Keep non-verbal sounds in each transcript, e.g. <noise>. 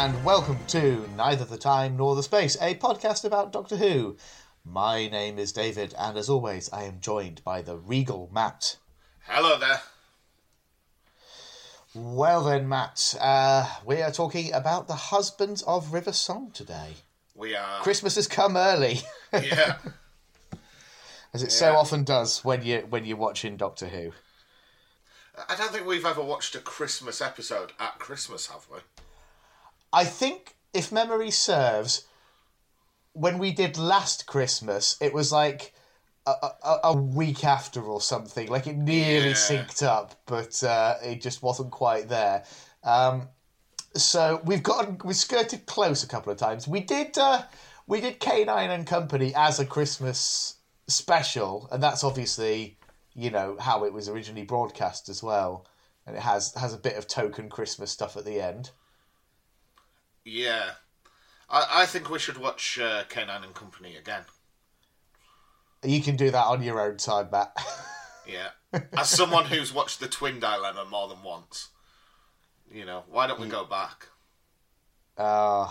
And welcome to Neither the Time Nor the Space, a podcast about Doctor Who. My name is David, and as always, I am joined by the regal Matt. Hello there. Well then, Matt, uh, we are talking about the husbands of River Song today. We are. Christmas has come early, <laughs> Yeah. <laughs> as it so often does when you when you're watching Doctor Who. I don't think we've ever watched a Christmas episode at Christmas, have we? I think, if memory serves, when we did last Christmas, it was like a, a, a week after or something. Like it nearly Yeah. synced up, but uh, it just wasn't quite there. Um, so we've got we skirted close a couple of times. We did uh, we did K9 and Company as a Christmas special, and that's obviously you know how it was originally broadcast as well. And it has has a bit of token Christmas stuff at the end. Yeah. I, I think we should watch uh, K9 and Company again. You can do that on your own time, Matt. <laughs> Yeah. As someone who's watched The Twin Dilemma more than once, you know, why don't we go back? Uh,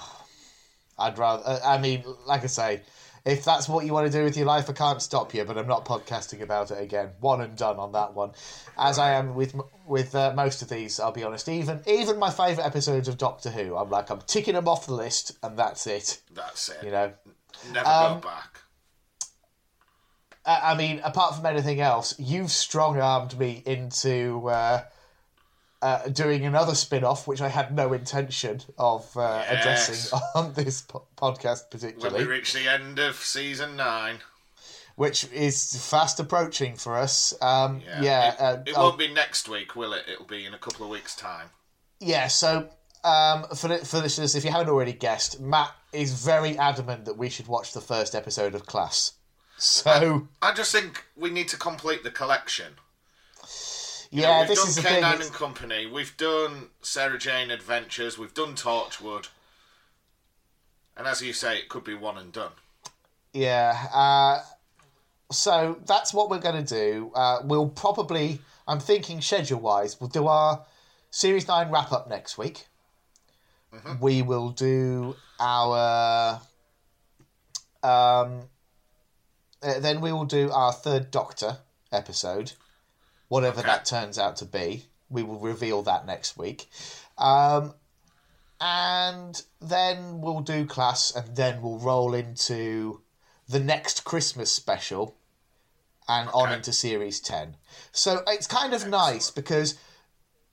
I'd rather. uh, I mean, like I say, if that's what you want to do with your life, I can't stop you. But I'm not podcasting about it again. One and done on that one. As I am with with uh, most of these, I'll be honest. Even even my favourite episodes of Doctor Who, I'm like I'm ticking them off the list, and that's it. That's it. You know. Never Um, go back. I I mean, apart from anything else, you've strong armed me into uh, uh, doing another spin off, which I had no intention of uh, Yes. addressing <laughs> on this po- podcast, When particularly, we reach the end of season nine. which is fast approaching for us. Um, Yeah. yeah, it, uh, it I'll- won't be next week, will it? It'll be in a couple of weeks' time. yeah. So, um, for the, for listeners, if you haven't already guessed, Matt is very adamant that we should watch the first episode of Class. <laughs> So, I just think we need to complete the collection. Know, yeah, we've this done is the K9 thing. and Company. We've done Sarah Jane Adventures. We've done Torchwood. And as you say, it could be one and done. Yeah. Uh, so that's what we're going to do. Uh, we'll probably, I'm thinking schedule wise, we'll do our Series 9 wrap up next week. We will do our. Um, uh, then we will do our third Doctor episode, whatever Okay. that turns out to be. We will reveal that next week. Um, and then we'll do class, and then we'll roll into the next Christmas special and on into series 10. So it's kind of nice because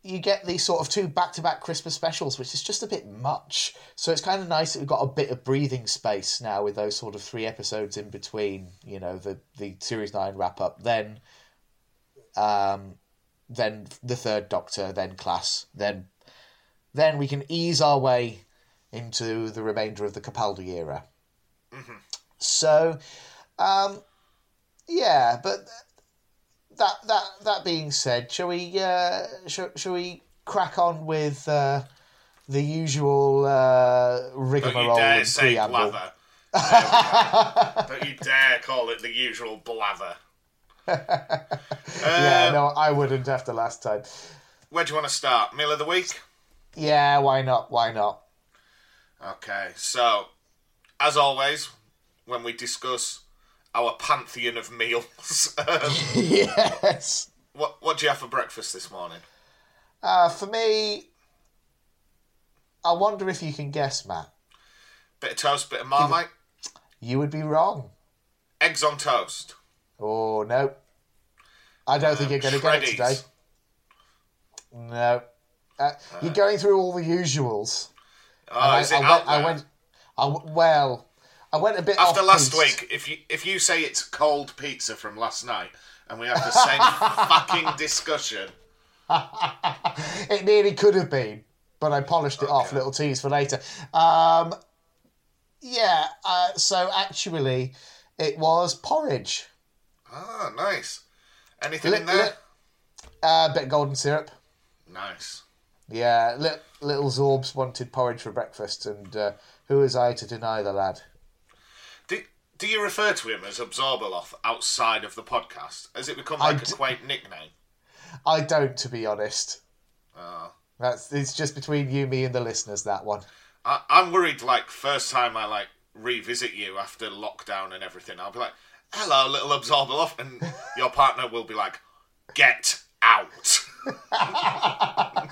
you get these sort of two back to back Christmas specials, which is just a bit much. So it's kind of nice that we've got a bit of breathing space now with those sort of three episodes in between, you know, the, the series 9 wrap up, then um, then the third Doctor, then class, then then we can ease our way into the remainder of the Capaldi era. So, um, yeah, but that that that being said, shall we uh, shall, shall we crack on with uh, the usual uh, rigmarole and say preamble? blather. There we go. Don't you dare <laughs> call it the usual blather. <laughs> Yeah, no, I wouldn't after last time. Where do you want to start? Meal of the week? Yeah, why not? Why not? Okay, so, as always, when we discuss our pantheon of meals, <laughs> um, yes. what, what do you have for breakfast this morning? Uh, for me, I wonder if you can guess, Matt. Bit of toast, bit of marmite, You would be wrong. eggs on toast. Oh no, I don't think Um, you're going to get it today. No, uh, you're going through all the usuals. Oh, And is I, it I out went, I went. I well, I went a bit After off last week, if you if you say it's cold pizza from last night, and we have the same <laughs> fucking discussion, <laughs> it nearly could have been, but I polished it off. Okay. Little tease for later. Um, yeah. Uh, so actually, it was porridge. ah, nice. Anything in there? A bit of golden syrup. nice. Yeah, li- little Zorbs wanted porridge for breakfast, and uh, who was I to deny the lad? Do, do you refer to him as Abzorbaloff outside of the podcast? Has it become like a d- quaint nickname? I don't, to be honest. Oh. That's it's just between you, me, and the listeners. That one. I, I'm worried. Like first time I like revisit you after lockdown and everything, I'll be like, "Hello, little Abzorbaloff, and your partner will be like, "Get out." <laughs>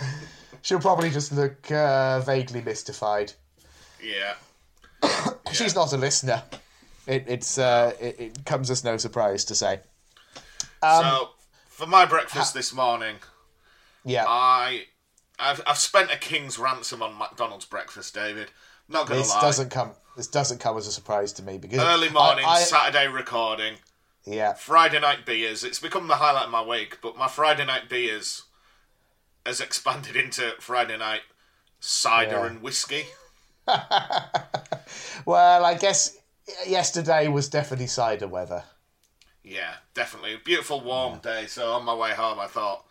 She'll probably just look uh, vaguely mystified. yeah. <coughs> She's not a listener. It, it's uh, it, it comes as no surprise to say. Um, so for my breakfast this morning, Yeah, I I've, I've spent a king's ransom on McDonald's breakfast, David. Not gonna this lie. doesn't come. This doesn't come as a surprise to me because Early morning, I, I- Saturday recording, yeah, Friday night beers. It's become the highlight of my week, but my Friday night beers has expanded into Friday night cider Yeah. and whiskey. <laughs> Well, I guess yesterday was definitely cider weather. Yeah, definitely. A beautiful warm day. So on my way home, I thought,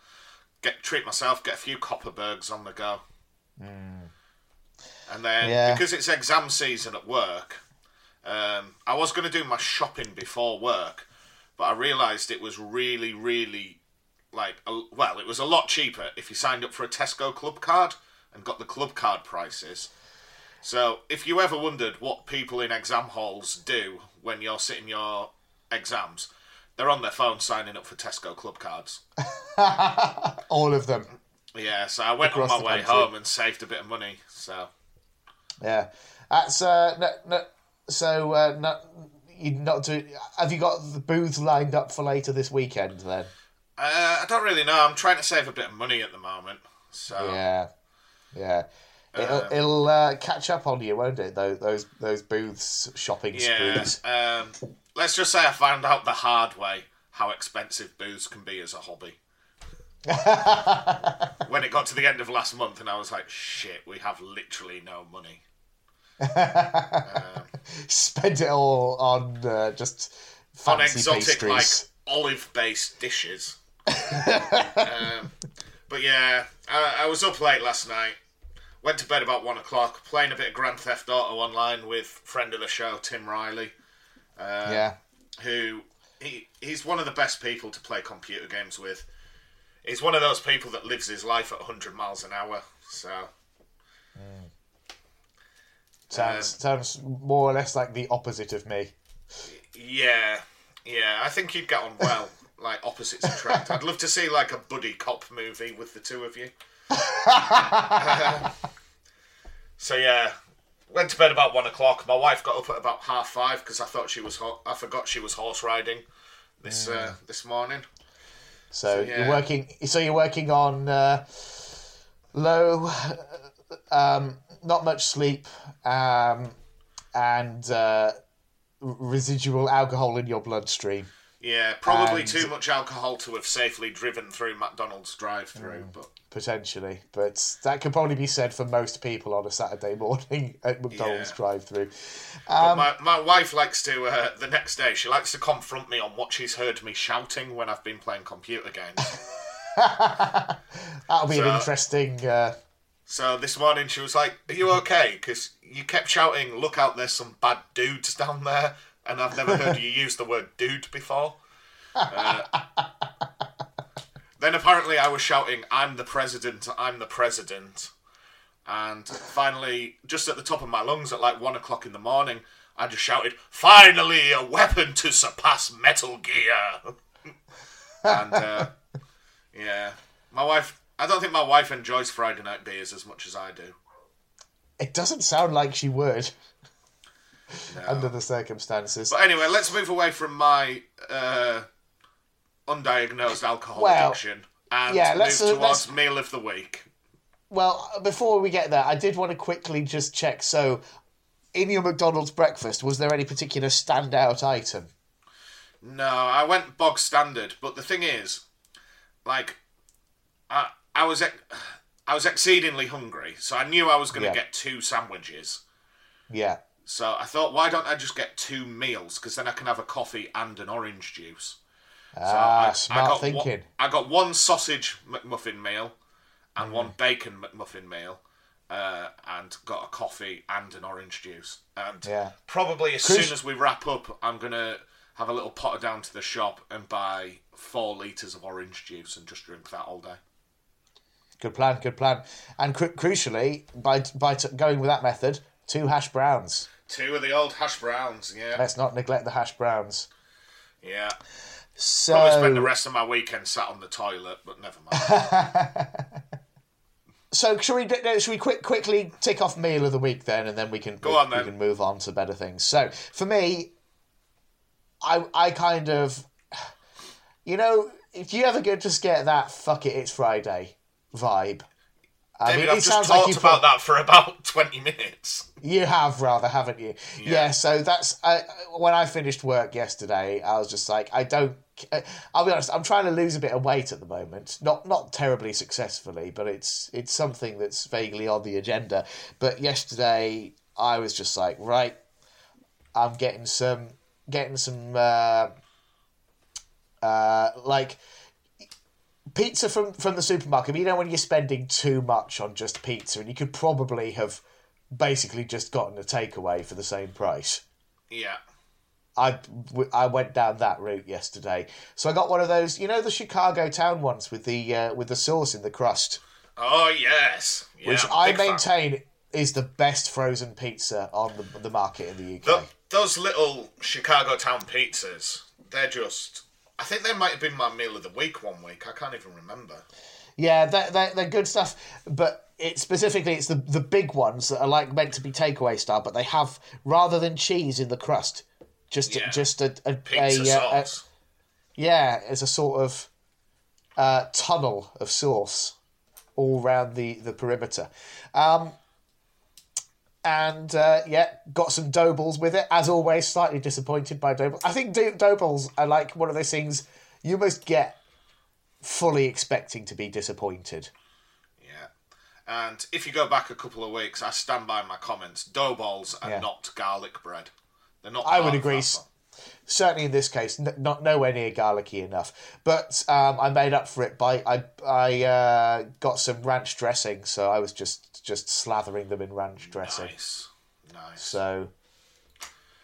get treat myself, get a few Kopparbergs on the go. And then Yeah. because it's exam season at work, um, I was going to do my shopping before work, but I realised it was really, really like a, well, it was a lot cheaper if you signed up for a Tesco club card and got the club card prices. So if you ever wondered what people in exam halls do when you're sitting your exams, they're on their phone signing up for Tesco club cards. <laughs> All of them. Yeah, so I went Across on my way country. home and saved a bit of money. So Yeah, that's uh, no, no, so uh, no, you not do. Have you got the booths lined up for later this weekend then? uh, I don't really know. I'm trying to save a bit of money at the moment. So Yeah, yeah. It'll, Uh, it'll uh, catch up on you, won't it? Those those those booths, shopping yeah. sprees. Um, let's just say I found out the hard way how expensive booze can be as a hobby. <laughs> when it got to the end of last month, and I was like, "Shit, we have literally no money." <laughs> Spend it all on uh, just on fancy exotic like pastries. olive based dishes. um, but yeah, I, I was up late last night. Went to bed about one o'clock, playing a bit of Grand Theft Auto online with friend of the show Tim Riley, yeah, who he he's one of the best people to play computer games with. He's one of those people that lives his life at 100 miles an hour. So sounds sounds more or less like the opposite of me. yeah, yeah, I think you'd get on well. <laughs> like opposites attract. I'd love to see like a buddy cop movie with the two of you. <laughs> So yeah, went to bed about one o'clock. My wife got up at about half five because I thought she was. Ho- I forgot she was horse riding this uh, this morning. So yeah. you're working. So you're working on uh, low, um, not much sleep, um, and uh, residual alcohol in your bloodstream. Yeah, probably And- too much alcohol to have safely driven through McDonald's drive-through, but Potentially, but that could probably be said for most people on a Saturday <laughs> morning at McDonald's Yeah. drive-through. But my, my wife likes to, uh, the next day, she likes to confront me on what she's heard me shouting when I've been playing computer games. <laughs> That'll be So- an interesting. Uh, so this morning she was like, Are you okay? Because you kept shouting, Look out, there's some bad dudes down there. And I've never heard you use the word dude before. Uh, then apparently I was shouting, I'm the president, I'm the president. And finally, just at the top of my lungs at like one o'clock in the morning, I just shouted, Finally, a weapon to surpass Metal Gear! and, uh, yeah. My wife, I don't think my wife enjoys Friday night beers as much as I do. it doesn't sound like she would No. under the circumstances. But anyway, let's move away from my uh, undiagnosed alcohol Well, addiction and yeah, move let's, uh, towards let's- meal of the week. Well, before we get there, I did want to quickly just check. So, in your McDonald's breakfast, was there any particular standout item? No, I went bog standard, but the thing is, like, I I was I was exceedingly hungry, so I knew I was going to Yeah. get two sandwiches. Yeah. So I thought, why don't I just get two meals? Because then I can have a coffee and an orange juice. Ah, I- I smart got thinking. One, I got one sausage McMuffin meal and one bacon McMuffin meal, uh, and got a coffee and an orange juice. And Yeah. probably as Chris- soon as we wrap up, I'm gonna have a little potter down to the shop and buy four liters of orange juice and just drink that all day. Good plan, good plan. And cru- crucially, by by t- going with that method, two hash browns. Two of the old hash browns. Yeah, Let's not neglect the hash browns. yeah. So Probably spend the rest of my weekend sat on the toilet, but never mind. <laughs> So should we should we quick quickly tick off meal of the week then, and then we can Go we, on, we can move on to better things. So for me, I I kind of, <sighs> you know, if you ever get just get that fuck it, it's Friday vibe. I David, mean, I've it just sounds talked like about that for about <laughs> twenty minutes. You have rather, haven't you? Yeah. Yeah. so that's I, when I finished work yesterday. I was just like, I don't. I'll be honest. I'm trying to lose a bit of weight at the moment. Not not terribly successfully, but it's it's something that's vaguely on the agenda. But yesterday, I was just like, right, I'm getting some getting some uh, uh, like pizza from from the supermarket. You know when you're spending too much on just pizza, and you could probably have basically just gotten a takeaway for the same price. Yeah, I, I went down that route yesterday, so I got one of those. You know the Chicago town ones with the uh, with the sauce in the crust, Oh yes, yeah, which I big fan. maintain is the best frozen pizza on the, the market in the UK. Th those little Chicago town pizzas, they're just. I think they might have been my meal of the week one week. I can't even remember. Yeah, they're, they're, they're good stuff, but it specifically it's the the big ones that are like meant to be takeaway style, but they have rather than cheese in the crust, just Yeah. just a a, Pizza a, uh, a- yeah, it's a sort of uh, tunnel of sauce all round the the perimeter. Um, and uh, yeah, got some dough balls with it. As always, slightly disappointed by dough balls. I think do- dough balls are like one of those things you must get fully expecting to be disappointed. Yeah. And if you go back a couple of weeks, I stand by my comments. Dough balls are Yeah. not garlic bread. They're not. I would agree. Certainly in this case, n- not nowhere near garlicky enough. But um, I made up for it by I I uh, got some ranch dressing, so I was just just slathering them in ranch dressing. Nice, nice. So,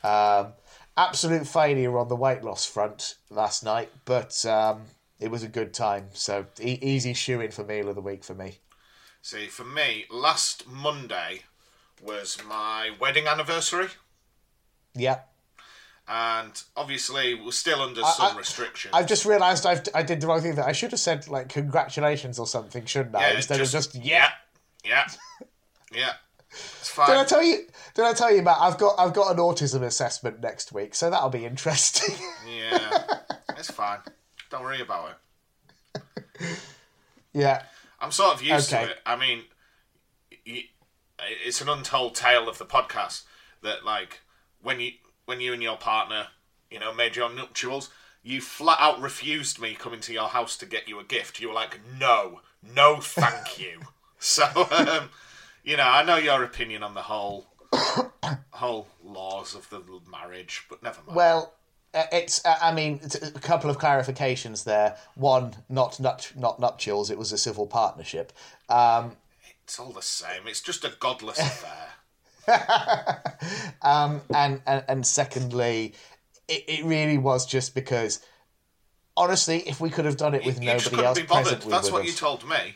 um, absolute failure on the weight loss front last night, but um, it was a good time. So e- easy shoe in for meal of the week for me. See, for me, last Monday was my wedding anniversary, Yeah, and obviously we're still under I- some I- restrictions. I've just realised I've did the wrong thing. That I should have said like congratulations or something, shouldn't I? Yeah, Instead of just yeah. yeah, yeah. Yeah. It's fine. Did I tell you? Did I tell you, Matt? I've got I've got an autism assessment next week, so that'll be interesting. <laughs> yeah, it's fine. Don't worry about it. yeah, I'm sort of used Okay. to it. I mean, it's an untold tale of the podcast that, like, when you when you and your partner, you know, made your nuptials, you flat out refused me coming to your house to get you a gift. You were like, "No, no, thank <laughs> you." <laughs> so, um, you know, I know your opinion on the whole <coughs> whole laws of the marriage, but never mind. Well, uh, it's. Uh, I mean, a couple of clarifications there. One, not nut, not nuptials. It was a civil partnership. Um, it's all the same. It's just a godless <laughs> affair. um, and, and and secondly, it, it really was just because. Honestly, if we could have done it with you nobody else present, That's what have. you told me.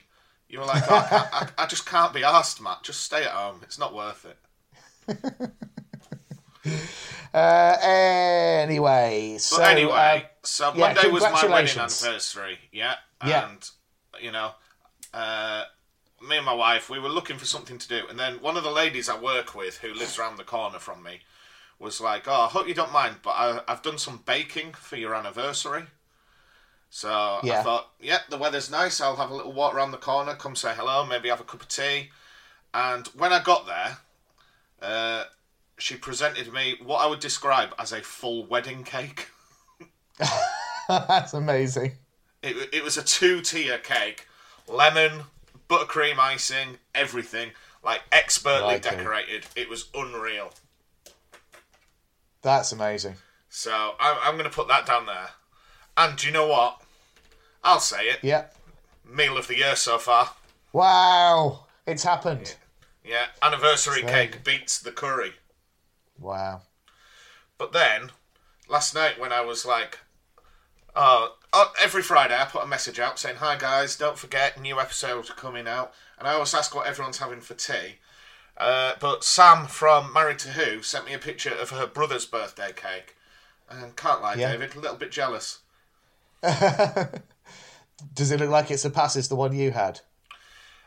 You were like, oh, I, I, I just can't be asked, Matt. Just stay at home. It's not worth it. <laughs> Uh, anyway, so But anyway, uh, so yeah, Monday was my wedding anniversary. Yeah, and Yeah. you know, uh, me and my wife, we were looking for something to do, and then one of the ladies I work with, who lives around the corner from me, was like, "Oh, I hope you don't mind, but I, I've done some baking for your anniversary." So I Yeah. thought, yeah, the weather's nice. I'll have a little walk around the corner, come say hello, maybe have a cup of tea. And when I got there, uh, she presented me what I would describe as a full wedding cake. <laughs> <laughs> that's amazing. It, it was a two tier cake, lemon, buttercream icing, everything, like expertly Righto. decorated. It was unreal. That's amazing. So I'm, I'm going to put that down there. And do you know what? I'll say it. Yeah. Meal of the year so far. Wow, it's happened. Yeah, anniversary cake beats the curry. Wow. But then, last night when I was like, oh, oh, every Friday I put a message out saying, "Hi guys, don't forget new episodes are coming out," and I always ask what everyone's having for tea. Uh, but Sam from Married to Who sent me a picture of her brother's birthday cake, and can't lie, Yeah. David, a little bit jealous. <laughs> Does it look like it surpasses the one you had?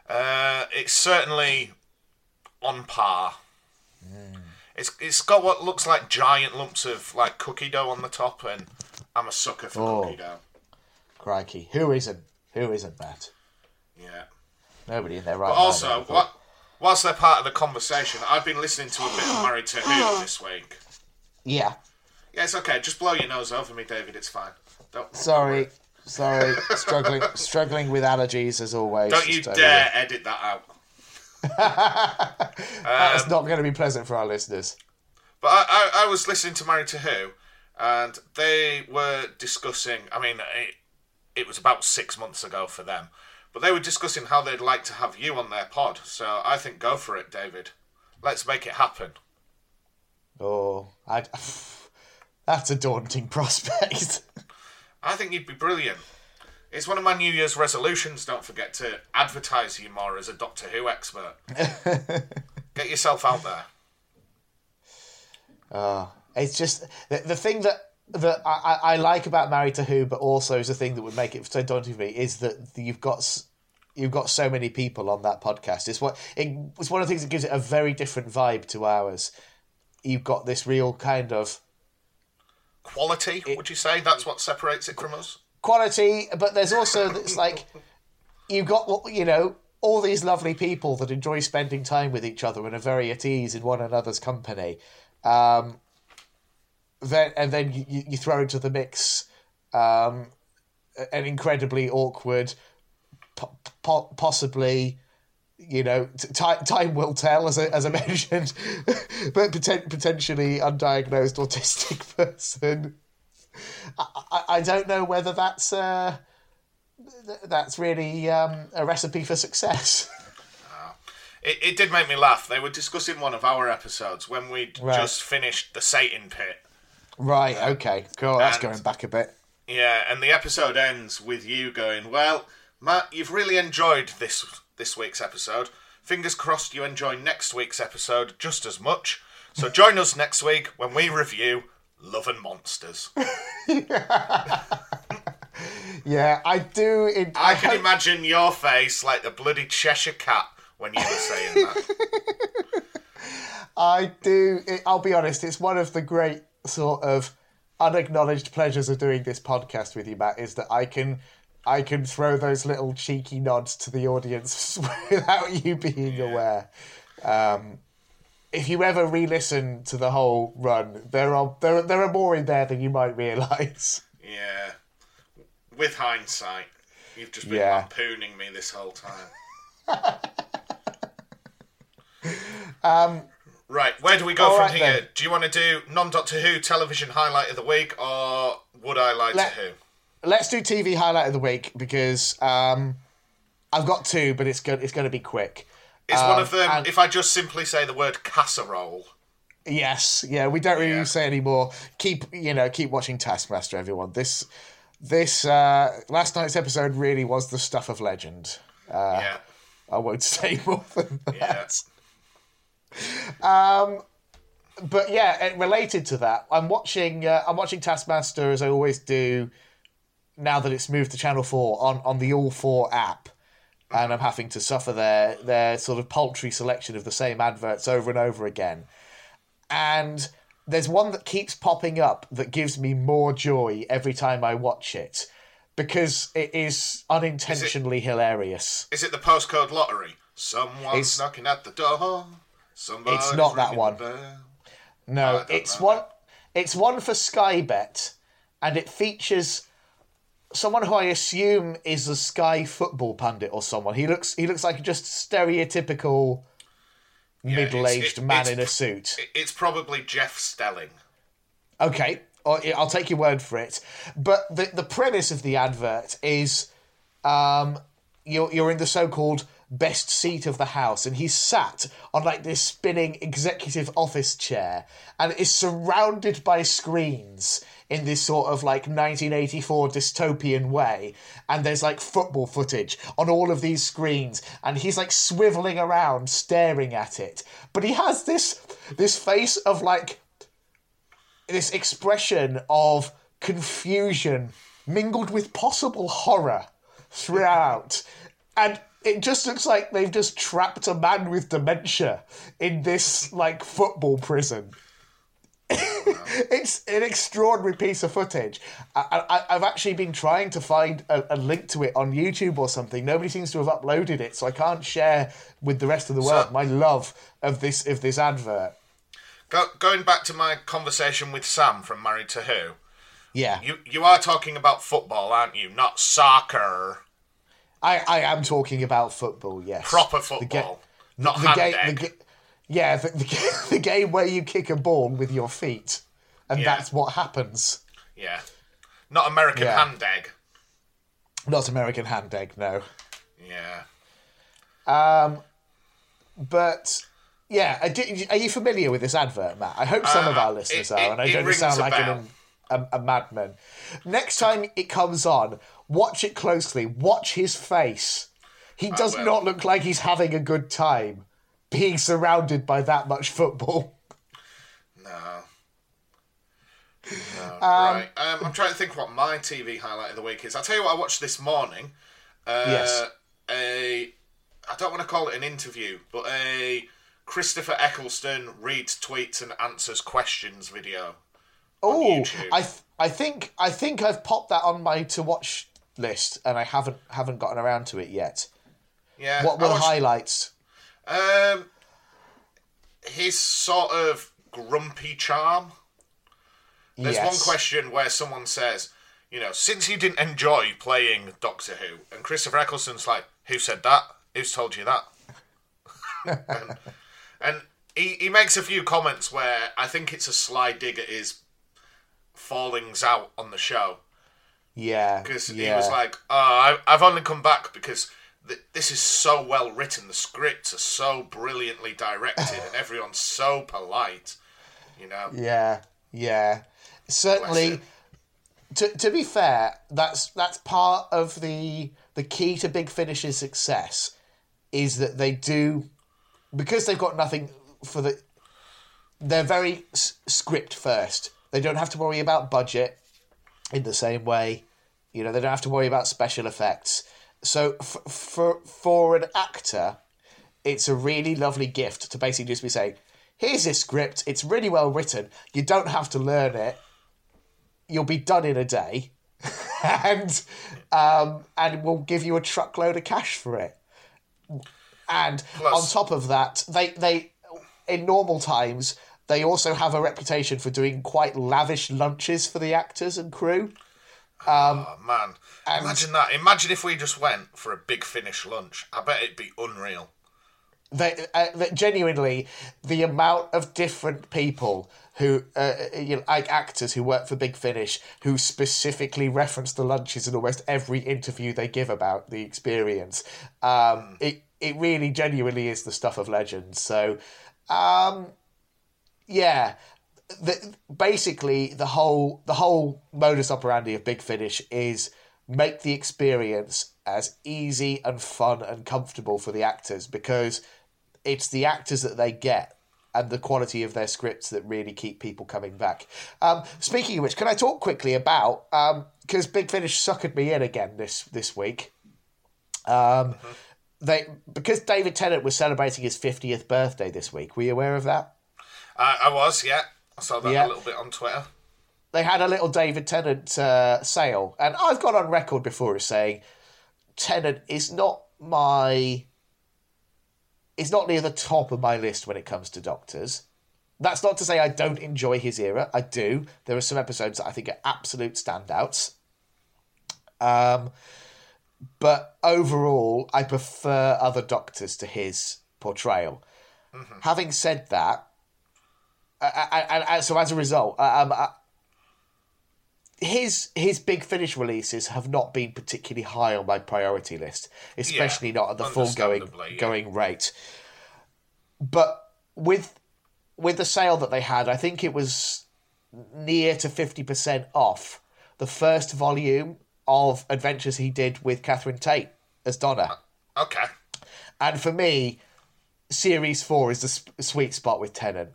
Uh, it's certainly on par. It's it's got what looks like giant lumps of like cookie dough on the top, and I'm a sucker for Oh. cookie dough. Crikey, who isn't? Who isn't that? Yeah. Nobody in their right But also, what, whilst they're part of the conversation, I've been listening to a bit of Married to Who this week. Yeah, Yeah, it's okay. Just blow your nose over me, David. It's fine. Don't sorry, sorry, struggling, struggling with allergies as always. don't you dare edit that out. <laughs> That's um, not going to be pleasant for our listeners. But I, I, I was listening to Married to Who, and they were discussing. I mean, it, it was about six months ago for them, but they were discussing how they'd like to have you on their pod. So I think go for it, David. Let's make it happen. Oh, I. <laughs> That's a daunting <laughs> prospect. I think you'd be brilliant. It's one of my New Year's resolutions. Don't forget to advertise you more as a Doctor Who expert. <laughs> Get yourself out there. Ah, it's just the, the thing that that I, I I like about Married to Who, but also is the thing that would make it so daunting for me is that you've got you've got so many people on that podcast. It's what it, it's one of the things that gives it a very different vibe to ours. You've got this real kind of Quality, would you say? That's what separates it from us? quality, but there's also it's like you've got you know all these lovely people that enjoy spending time with each other and are very at ease in one another's company. Um, then and then you, you you throw into the mix um, an incredibly awkward, po- po- possibly. You know, t- time will tell, as I, as I <laughs> mentioned, but poten- potentially undiagnosed autistic <laughs> person. I, I don't know whether that's uh, th- that's really um, a recipe for success. <laughs> It, it did make me laugh. They were discussing one of our episodes when we'd Right. just finished the Satan Pit. right. Okay. Cool. That's going back a bit. Yeah, and the episode ends with you going, "Well, Matt, you've really enjoyed this this week's episode. Fingers crossed you enjoy next week's episode just as much. So join us next week when we review Love and Monsters." <laughs> Yeah, I do. In, I can imagine your face like the bloody Cheshire cat when you were saying that. <laughs> I do. It, I'll be honest. It's one of the great sort of unacknowledged pleasures of doing this podcast with you, Matt. Is that I can. I can throw those little cheeky nods to the audience <laughs> without you being aware. Um, if you ever re-listen to the whole run, there are there there are more in there than you might realise. Yeah. With hindsight, you've just been Yeah. lampooning me this whole time. <laughs> right, where do we go Um, from right here? then. Do you want to do non Doctor Who television highlight of the week or would I lie Let- to who? Let's do TV highlight of the week because um, I've got two, but it's good. It's going to be quick. Is one of Um, them, and- if I just simply say the word casserole? Yes, yeah, we don't really Yeah. say anymore. Keep you know, keep watching Taskmaster, everyone. This this uh, last night's episode really was the stuff of legend. Uh, yeah. I won't <laughs> say more than that. Yeah. that. But yeah, related to that, I'm watching. Uh, I'm watching Taskmaster as I always do. Now that it's moved to Channel Four on on the All Four app, and I'm having to suffer their their sort of paltry selection of the same adverts over and over again. And there's one that keeps popping up that gives me more joy every time I watch it because it is unintentionally hilarious. Is it the postcode lottery? Someone's It's- knocking at the door. Somebody's It's not that one. No, it's know one. It's one for Sky Bet, and it features someone who I assume is a Sky football pundit or someone. He looks. He looks like just stereotypical it's- middle-aged it- man it's- in a suit. It's probably Jeff Stelling. Okay, I'll I'll take your word for it. But the the premise of the advert is, um, you're you're in the so-called best seat of the house, and he's sat on like this spinning executive office chair, and is surrounded by screens in this sort of like 1984 dystopian way. And there's like football footage on all of these screens, and he's like swiveling around, staring at it. But he has this this face of like this expression of confusion mingled with possible horror throughout. And it just looks like they've just trapped a man with dementia in this like football prison. <laughs> it's an extraordinary piece of footage. I, have actually been trying to find a, a, link to it on YouTube or something. Nobody seems to have uploaded it, so I can't share with the rest of the world so, my love of this of this advert. Go, going back to my conversation with Sam from Married to Who. Yeah. You you are talking about football, aren't you? Not soccer. I, I am talking about football. Yes. Proper football. The ga- not the game. The ga- yeah, the, the, <laughs> the, game where you kick a ball with your feet, and yeah. that's what happens. Yeah. Not American yeah. hand egg. Not American hand egg. No. Yeah. Um, but yeah, are you familiar with this advert, Matt? I hope some uh, of our listeners it, are, and I don't sound like an, a, a madman. Next time it comes on, watch it closely. Watch his face. He does not look like he's having a good time being surrounded by that much football. No. No. Um, right. Um, I'm trying to think what my TV highlight of the week is. I'll tell you what I watched this morning. Uh, yes. A. I don't want to call it an interview, but a Christopher Eccleston reads tweets and answers questions video. Oh, I th- I think I think I've popped that on my to watch list, and I haven't haven't gotten around to it yet. Yeah. What were the highlights? Um, his sort of grumpy charm. There's yes. one question where someone says, you know, since you didn't enjoy playing Doctor Who, and Christopher Eccleston's like, who said that? Who's told you that? <laughs> and, and he, he makes a few comments where I think it's a sly dig at his fallings out on the show. Yeah. Because yeah. he was like, oh, I, have only come back because th- this is so well written. The scripts are so brilliantly directed and everyone's so polite. You know? Yeah, yeah. Certainly. To, to be fair, that's that's part of the the key to Big Finish's success is that they do because they've got nothing for the they're very s- script first. They don't have to worry about budget in the same way. You know, they don't have to worry about special effects. So f- for for an actor, it's a really lovely gift to basically just be saying, "Here's this script. It's really well written. You don't have to learn it. You'll be done in a day, <laughs> and um, and we'll give you a truckload of cash for it." And Plus, on top of that, they they in normal times they also have a reputation for doing quite lavish lunches for the actors and crew. Um, oh man, imagine that! Imagine if we just went for a big finish lunch. I bet it'd be unreal. They, uh, genuinely, the amount of different people who, uh, you know, like actors who work for Big Finish, who specifically reference the lunches in almost every interview they give about the experience. Um, mm. It it really genuinely is the stuff of legends. So, um, yeah, the, basically the whole the whole modus operandi of Big Finish is make the experience as easy and fun and comfortable for the actors because it's the actors that they get and the quality of their scripts that really keep people coming back. Um, speaking of which, can I talk quickly about because um, Big Finish suckered me in again this this week. Um, mm-hmm. They because David Tennant was celebrating his fiftieth birthday this week. Were you aware of that? Uh, I was, yeah. I saw that yeah. a little bit on Twitter. They had a little David Tennant uh, sale, and I've gone on record before as saying Tennant is not my. is not near the top of my list when it comes to doctors. That's not to say I don't enjoy his era. I do. There are some episodes that I think are absolute standouts. Um, but overall, I prefer other doctors to his portrayal. Mm-hmm. Having said that, and so as a result, um, his his big finish releases have not been particularly high on my priority list, especially yeah, not at the full going yeah. going rate. But with with the sale that they had, I think it was near to 50% off the first volume of adventures he did with Catherine Tate as Donna. Okay. And for me, series four is the sp- sweet spot with Tennant.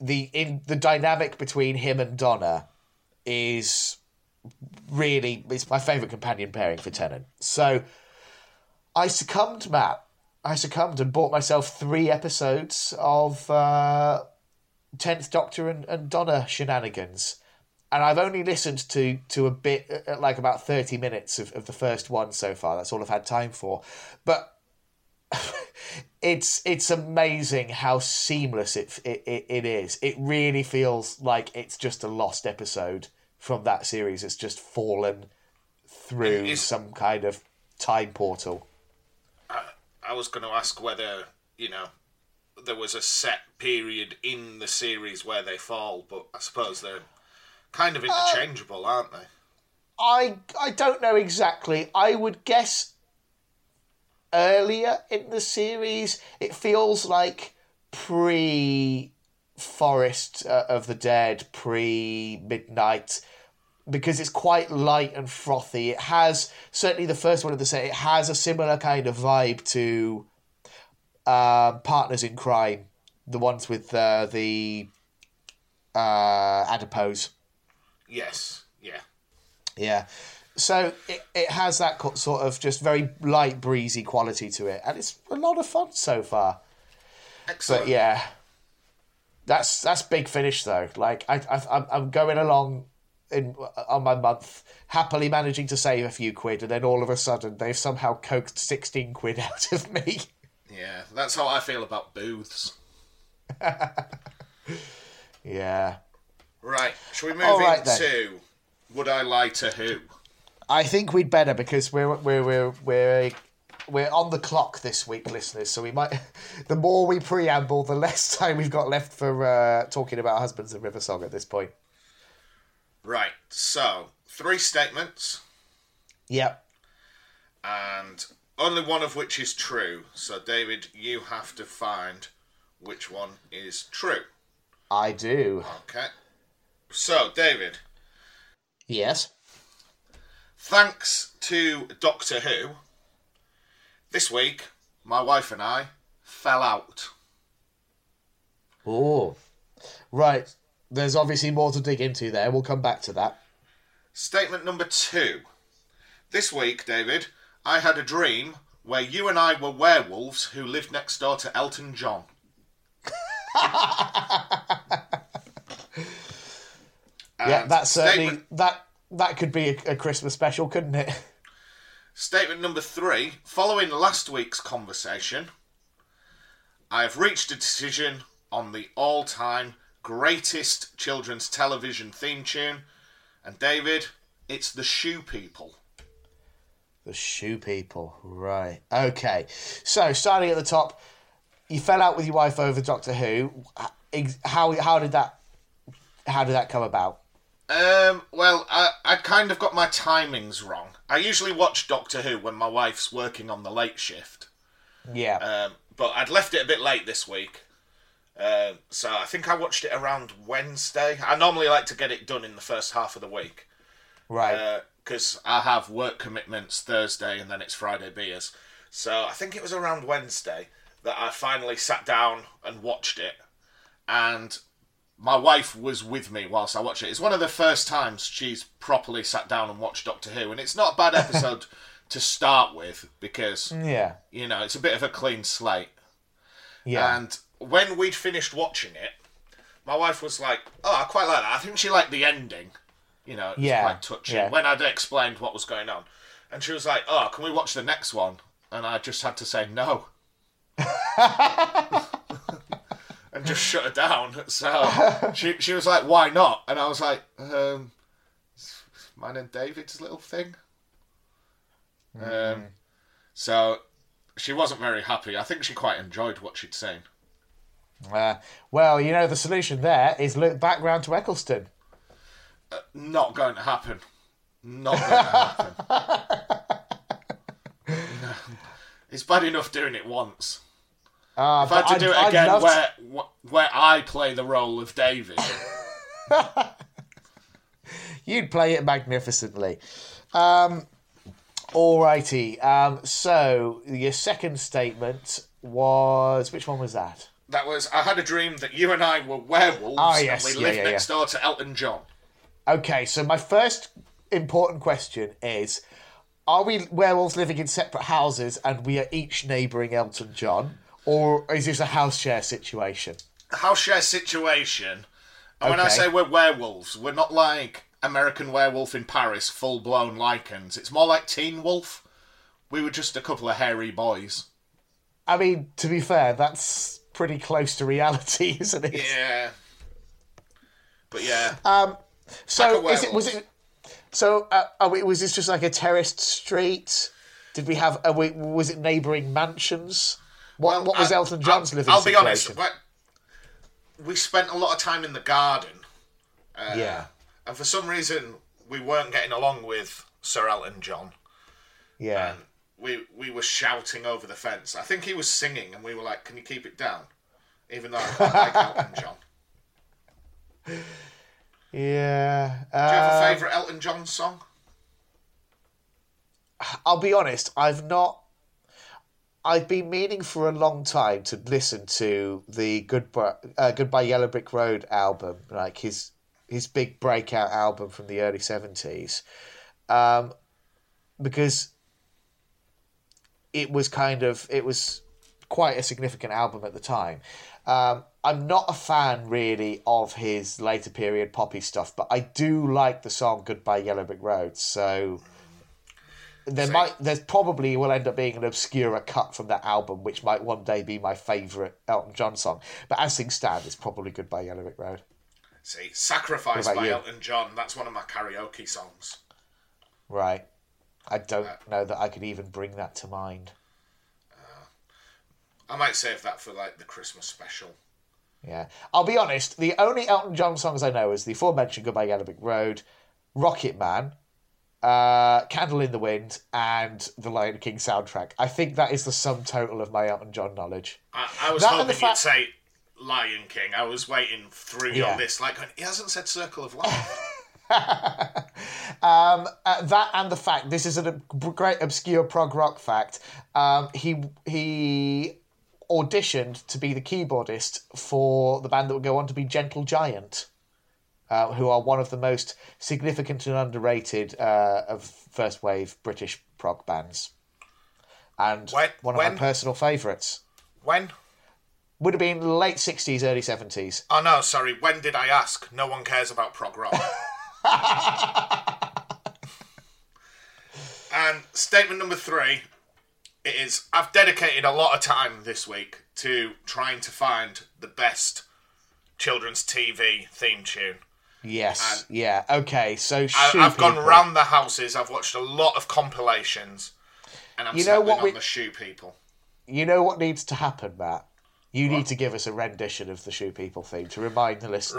The in the dynamic between him and Donna is really it's my favorite companion pairing for Tennant. So I succumbed, Matt. I succumbed and bought myself three episodes of uh, Tenth Doctor and, and Donna shenanigans. And I've only listened to to a bit, uh, like about thirty minutes of, of the first one so far. That's all I've had time for. But it's it's amazing how seamless it, it it it is. It really feels like it's just a lost episode from that series. It's just fallen through Is- some kind of time portal. I was going to ask whether, you know, there was a set period in the series where they fall, but I suppose they're kind of uh, interchangeable, aren't they? I I don't know exactly. I would guess earlier in the series. It feels like pre Forest uh, of the Dead, pre Midnight, because it's quite light and frothy. It has certainly the first one of the set. It has a similar kind of vibe to um, Partners in Crime, the ones with uh, the uh, adipose. Yes. Yeah. Yeah. So it, it has that sort of just very light, breezy quality to it, and it's a lot of fun so far. Excellent. But yeah, that's that's big finish though. Like I, I I'm- going along in on my month, happily managing to save a few quid, and then all of a sudden they've somehow coaxed sixteen quid <laughs> out of me. Yeah, that's how I feel about booths. <laughs> Yeah, Right. Shall we move right, then. into Would I Lie to Who? I think we'd better because we're we're we're we're we're on the clock this week, listeners. So we might. <laughs> The more we preamble, the less <laughs> time we've got left for uh, talking about husbands and River Song at this point. Right. So, three statements, Yep. and only one of which is true. So, David, you have to find which one is true. I do. Okay. So, David, Yes. Thanks to Doctor Who, this week my wife and I fell out. Oh. Right. There's obviously more to dig into there. We'll come back to that. Statement number two. This week, David, I had a dream where you and I were werewolves who lived next door to Elton John. <laughs> yeah, that's certainly statement, that that could be a, a Christmas special, couldn't it? statement number three. Following last week's conversation, I have reached a decision on the all-time greatest children's television theme tune, and David, it's the Shoe People. The shoe people. Right. Okay. So starting at the top, you fell out with your wife over Doctor Who. How how did that how did that come about? Um, well, I, I kind of got my timings wrong. I usually watch Doctor Who when my wife's working on the late shift, Yeah. um, but I'd left it a bit late this week. Um, so I think I watched it around Wednesday. I normally like to get it done in the first half of the week right. because I have work commitments Thursday and then it's Friday beers. So I think it was around Wednesday that I finally sat down and watched it, and my wife was with me whilst I watched it. It's one of the first times she's properly sat down and watched Doctor Who, and it's not a bad <laughs> episode to start with because yeah. you know it's a bit of a clean slate. Yeah. And when we'd finished watching it, my wife was like, "Oh, I quite like that. I think she liked the ending. You know, it was Yeah, quite touching." yeah. When I'd explained what was going on, and she was like, "Oh, can we watch the next one?" And I just had to say no. <laughs> and just shut her down. So she she was like, "Why not?" And I was like, um, "Mine and David's little thing." Um, so she wasn't very happy. I think she quite enjoyed what she'd seen. Uh, well, you know the solution there is look back round to Eccleston. Not going to happen. Not going to happen. <laughs> No. It's bad enough doing it once. Uh, If I had to do I'd- it again love to- where where I play the role of David, <laughs> You'd play it magnificently. Um, alrighty. Um, so your second statement was which one was that? That was I had a dream that you and I were werewolves Ah, yes, and we yeah, lived yeah, next door to Elton John. Okay, so my first important question is: Are we werewolves living in separate houses and we are each neighbouring Elton John, or is this a house share situation? House share situation. And when I say we're werewolves, we're not like American Werewolf in Paris, full blown lycans. It's more like Teen Wolf. We were just a couple of hairy boys. I mean, to be fair, that's pretty close to reality, <laughs> isn't it? Yeah. But yeah, So is it was it? So uh, are we, was this just like a terraced street? Did we have? Are we, was it neighbouring mansions? What, what was I- Elton John's I'll, living I'll be honest. we- spent a lot of time in the garden, yeah, and for some reason we weren't getting along with Sir Elton John. yeah. And we we were shouting over the fence. I think he was singing, and we were like, "Can you keep it down?" Even though I quite like <laughs> Elton John. Yeah. Do you have uh, a favourite Elton John song? I'll be honest, I've not. I've been meaning for a long time to listen to the Goodbye, uh, Goodbye Yellow Brick Road album, like his his big breakout album from the early seventies, um, because it was kind of it was quite a significant album at the time. Um, I'm not a fan really of his later period poppy stuff, but I do like the song Goodbye Yellow Brick Road. So there might there's probably will end up being an obscurer cut from that album, which might one day be my favourite Elton John song. But as things stand, it's probably Goodbye Yellow Brick Road. See, "Sacrifice" by you? Elton John. That's one of my karaoke songs. Right. I don't uh, know that I could even bring that to mind. Uh, I might save that for like the Christmas special. Yeah. I'll be honest, the only Elton John songs I know is the aforementioned Goodbye Yellow Brick Road, Rocket Man, uh, Candle in the Wind, and the Lion King soundtrack. I think that is the sum total of my Elton John knowledge. I, I was That hoping the you'd fact- say Lion King. I was waiting through Yeah. your list, like he hasn't said Circle of Life. <laughs> Uh, that and the fact this is a great obscure prog rock fact. Um, he he auditioned to be the keyboardist for the band that would go on to be Gentle Giant, uh, who are one of the most significant and underrated uh, of first wave British prog bands, and When- one of when- my personal favourites. when? Would have been late sixties, early seventies. Oh no, sorry. When did I ask? No one cares about prog rock. <laughs> and statement number three it is I've dedicated a lot of time this week to trying to find the best children's TV theme tune. Yes, yeah, okay. So I, I've gone round the houses. I've watched a lot of compilations, and I'm You know what on we- the shoe people. You know what needs to happen, Matt? You need to give us a rendition of the Shoe People theme to remind the listeners.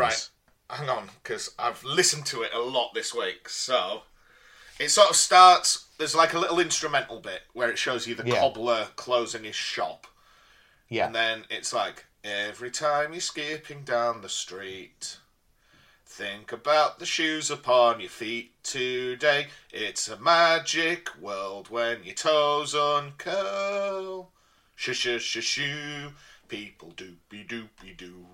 Right, hang on, because I've listened to it a lot this week. So it sort of starts. There's like a little instrumental bit where it shows you the Yeah. cobbler closing his shop, Yeah. and then it's like every time you're skipping down the street. Think about the shoes upon your feet today. It's a magic world when your toes uncurl. Shoo shoo shoo shoo, people doopy doopy doo.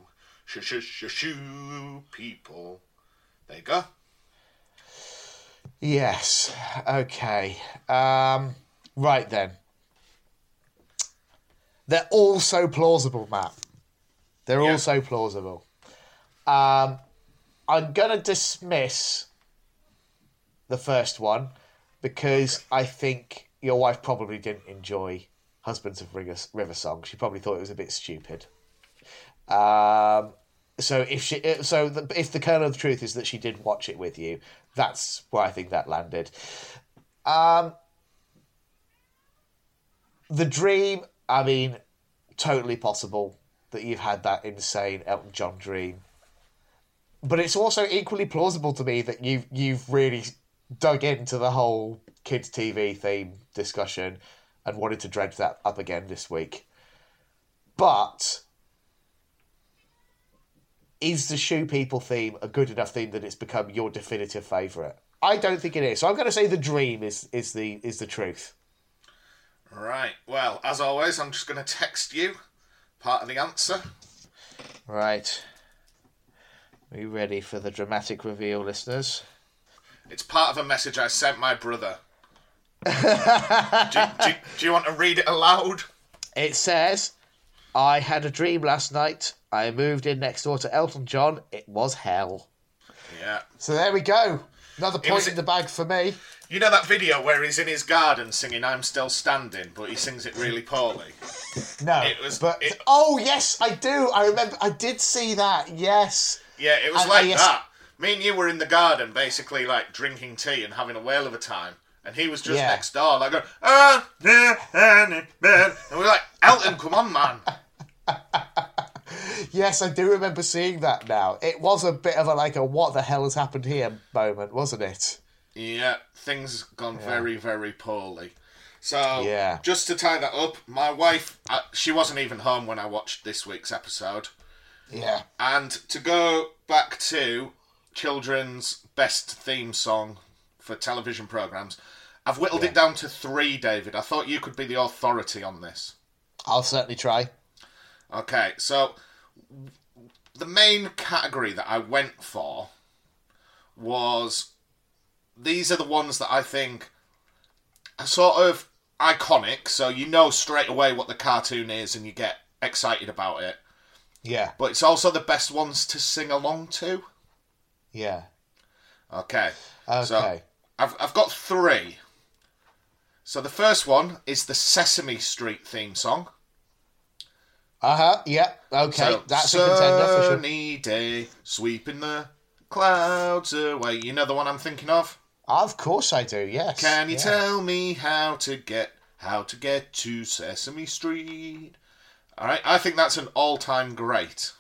Shoo shoo shoo shoo, people. There you go. Yes. Okay. Um, right then. They're all so plausible, Matt. They're Yeah. all so plausible. Um, I'm gonna dismiss the first one because I think your wife probably didn't enjoy Husbands of River, River Song. She probably thought it was a bit stupid. Um, so if she, so the, if the kernel of the truth is that she did watch it with you, that's where I think that landed. Um, the dream, I mean, totally possible that you've had that insane Elton John dream, but it's also equally plausible to me that you've you've really dug into the whole kids TV theme discussion and wanted to dredge that up again this week. But is the Shoe People theme a good enough theme that it's become your definitive favourite? I don't think it is. So I'm going to say the Dream is is the is the truth. Right. Well, as always, I'm just going to text you part of the answer. Right. Are you ready for the dramatic reveal, listeners? It's part of a message I sent my brother. <laughs> do, do, do you want to read it aloud? It says, I had a dream last night. I moved in next door to Elton John. It was hell. Yeah. So there we go. Another point was- in the bag for me. You know that video where he's in his garden singing "I'm Still Standing," but he sings it really poorly. No, It was- but it- oh yes, I do. I remember. I did see that. Yes. Yeah, it was like yes- that. Me and you were in the garden, basically like drinking tea and having a whale of a time, and he was just Yeah. next door, like, going, ah, yeah, and we we're like, Elton, come on, man. <laughs> Yes, I do remember seeing that now. It was a bit of a like a what the hell has happened here moment, wasn't it? Yeah, things gone very, very poorly. So, Yeah. just to tie that up, my wife, uh, she wasn't even home when I watched this week's episode. Yeah. And to go back to children's best theme song for television programs, I've whittled it down to three, David. I thought you could be the authority on this. I'll certainly try. Okay, so the main category that I went for was these are the ones that I think are sort of iconic, so you know straight away what the cartoon is and you get excited about it. Yeah. But it's also the best ones to sing along to. Yeah. Okay. Okay. So I've I've got three. So the first one is the Sesame Street theme song. uh huh. Yeah. Okay. So, That's a contender for sure. sunny day, sweeping the clouds away. You know the one I'm thinking of. Of course I do. Yes. Can you Yeah. tell me how to get how to get to Sesame Street? All right, I think that's an all-time great.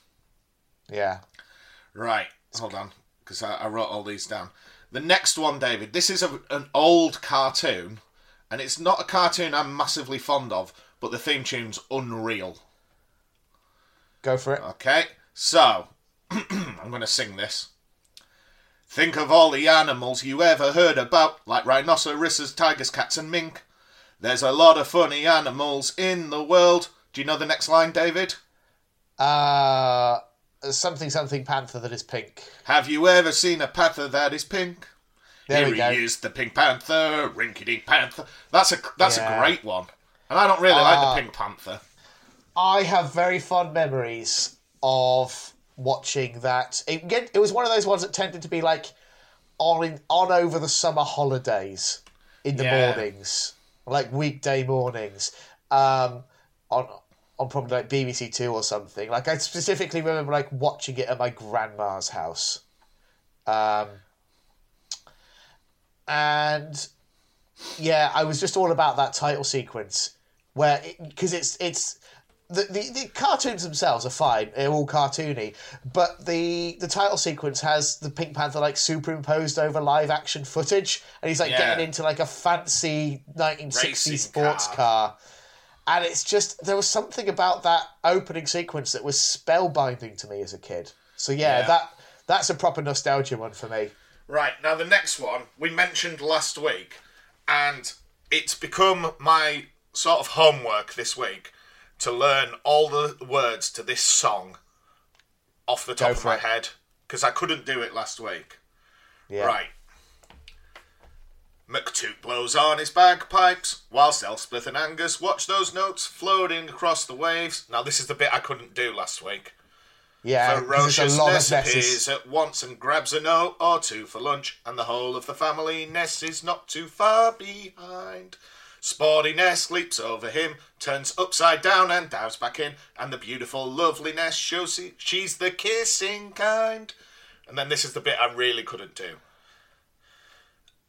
Yeah. Right, hold on, because I, I wrote all these down. The next one, David. This is a, an old cartoon, and it's not a cartoon I'm massively fond of, but the theme tune's unreal. Go for it. Okay, so <clears throat> I'm going to sing this. Think of all the animals you ever heard about, like rhinoceroses, tigers, cats, and mink. There's a lot of funny animals in the world. Do you know the next line, David? Uh, something something panther that is pink. Have you ever seen a panther that is pink? There Here we go. he is, the Pink Panther, Rinky Dink Panther. That's a that's Yeah. a great one, and I don't really like Ah. the Pink Panther. I have very fond memories of watching that. It, it was one of those ones that tended to be like on in, on over the summer holidays in the Yeah. mornings, like weekday mornings, um, on on probably like BBC Two or something. Like I specifically remember like watching it at my grandma's house, um, and yeah, I was just all about that title sequence where because it's it's the, the the cartoons themselves are fine; they're all cartoony, but the the title sequence has the Pink Panther like superimposed over live action footage, and he's like Yeah. getting into like a fancy 1960s sports car. car. And it's just there was something about that opening sequence that was spellbinding to me as a kid. So yeah, Yeah. that that's a proper nostalgia one for me. Right, now the next one we mentioned last week, and it's become my sort of homework this week to learn all the words to this song off the top of my it. head because I couldn't do it last week. Yeah. Right. McToot blows on his bagpipes whilst Elspeth and Angus watch those notes floating across the waves. Now, this is the bit I couldn't do last week. Yeah, there's a lot Ferociousness appears at once and grabs a note or two for lunch, and the whole of the family Ness is not too far behind. Sporty Ness leaps over him, turns upside down and dives back in, and the beautiful loveliness shows he- she's the kissing kind. And then this is the bit I really couldn't do.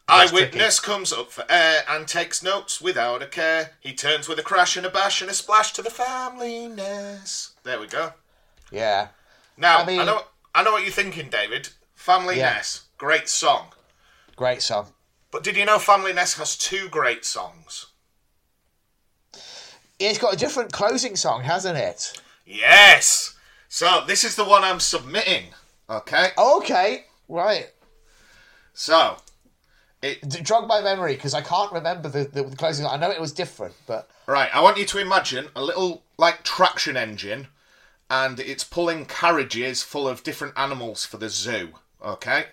Eyewitness comes up for air and takes notes without a care. He turns with a crash and a bash and a splash to the family Ness. There we go. Yeah. Now, I I, know I know what you're thinking, David. Family Yeah. Ness, great song. Great song. But did you know Family Ness has two great songs? It's got a different closing song, hasn't it? Yes. So this is the one I'm submitting. Okay. Okay, right. So D- jog my memory because I can't remember the, the, the closing. I know it was different, but right, I want you to imagine a little like traction engine, and it's pulling carriages full of different animals for the zoo. Okay.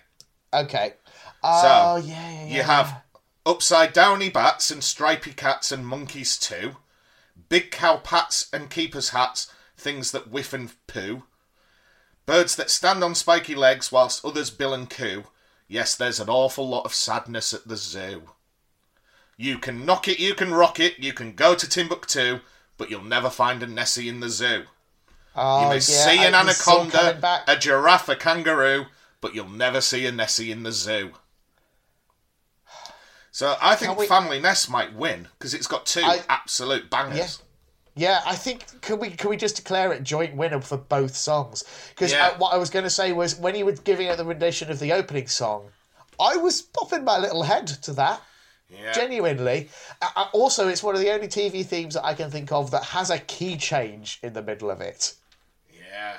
okay. So Oh yeah, yeah, yeah. you have upside downy bats and stripy cats and monkeys too, big cow pats and keepers hats, things that whiff and poo, birds that stand on spiky legs whilst others bill and coo. Yes, there's an awful lot of sadness at the zoo. You can knock it, you can rock it, you can go to Timbuktu, but you'll never find a Nessie in the zoo. Oh, You may oh, yeah, see an I- anaconda, a giraffe, a kangaroo, but you'll never see a Nessie in the zoo. So I think we- Family Ness might win because it's got two I- absolute bangers. Yeah, I think can we can we just declare it joint winner for both songs? Because Yeah. what I was going to say was when he was giving it the rendition of the opening song, I was popping my little head to that. Yeah. Genuinely. Uh, uh, also, it's one of the only TV themes that I can think of that has a key change in the middle of it. yeah.